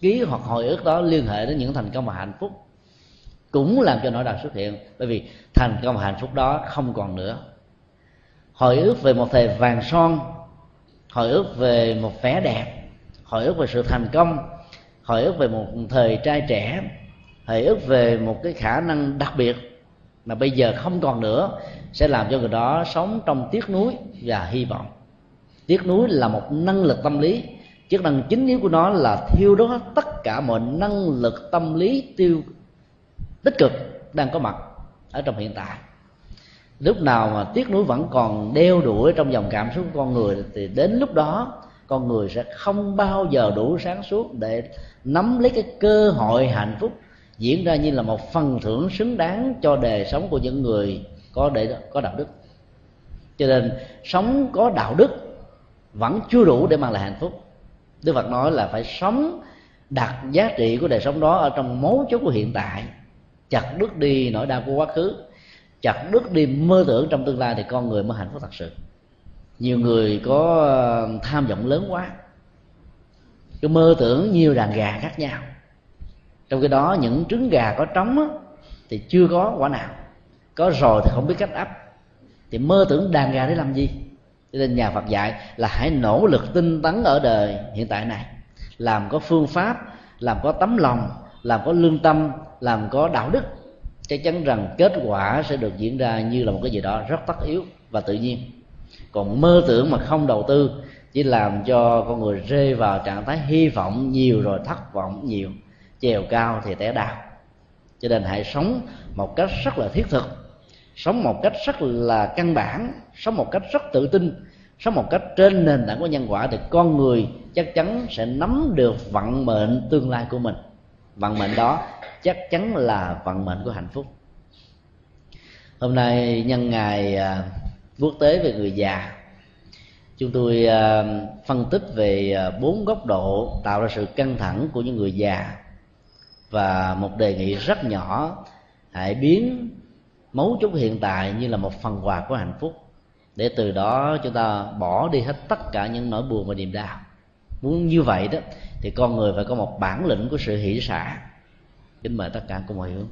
ký hoặc hồi ức đó liên hệ đến những thành công và hạnh phúc cũng làm cho nỗi đau xuất hiện, bởi vì thành công và hạnh phúc đó không còn nữa. Hồi ức về một thời vàng son, hồi ức về một vẻ đẹp hồi ức về sự thành công, hồi ức về một thời trai trẻ, hồi ức về một cái khả năng đặc biệt mà bây giờ không còn nữa sẽ làm cho người đó sống trong tiếc nuối và hy vọng. Tiếc nuối là một năng lực tâm lý, chức năng chính yếu của nó là thiêu đốt tất cả mọi năng lực tâm lý tiêu tích cực đang có mặt ở trong hiện tại. Lúc nào mà tiếc nuối vẫn còn đeo đuổi trong dòng cảm xúc của con người thì đến lúc đó con người sẽ không bao giờ đủ sáng suốt để nắm lấy cái cơ hội hạnh phúc diễn ra như là một phần thưởng xứng đáng cho đời sống của những người có để có đạo đức. Cho nên sống có đạo đức vẫn chưa đủ để mang lại hạnh phúc. Đức phật nói là phải sống đặt giá trị của đời sống đó ở trong mấu chốt của hiện tại. Chặt đứt đi nỗi đau của quá khứ, chặt đứt đi mơ tưởng trong tương lai thì con người mới hạnh phúc thật sự nhiều người có ờ, tham vọng lớn quá. Cứ mơ tưởng nhiều đàn gà khác nhau. Trong khi đó những trứng gà có trống á, thì chưa có quả nào. Có rồi thì không biết cách ấp. Thì mơ tưởng đàn gà để làm gì? Cho nên nhà phật dạy là hãy nỗ lực tinh tấn ở đời hiện tại này. Làm có phương pháp làm có tấm lòng làm có lương tâm làm có đạo đức. Chắc chắn rằng kết quả sẽ được diễn ra như là một cái gì đó rất tất yếu và tự nhiên còn mơ tưởng mà không đầu tư, chỉ làm cho con người rơi vào trạng thái hy vọng nhiều rồi thất vọng nhiều. Trèo cao thì té đau cho nên hãy sống một cách rất là thiết thực, sống một cách rất là căn bản, sống một cách rất tự tin, sống một cách trên nền tảng của nhân quả thì con người chắc chắn sẽ nắm được vận mệnh tương lai của mình. Vận mệnh đó chắc chắn là vận mệnh của hạnh phúc. Hôm nay nhân ngày à, quốc tế về người già. Chúng tôi à, phân tích về à, bốn góc độ tạo ra sự căng thẳng của những người già và một đề nghị rất nhỏ hãy biến mấu chốt hiện tại như là một phần quà của hạnh phúc. Để từ đó chúng ta bỏ đi hết tất cả những nỗi buồn và niềm đau. Muốn như vậy đó, thì con người phải có một bản lĩnh của sự hỷ xả. Kính mời tất cả cùng hồi hướng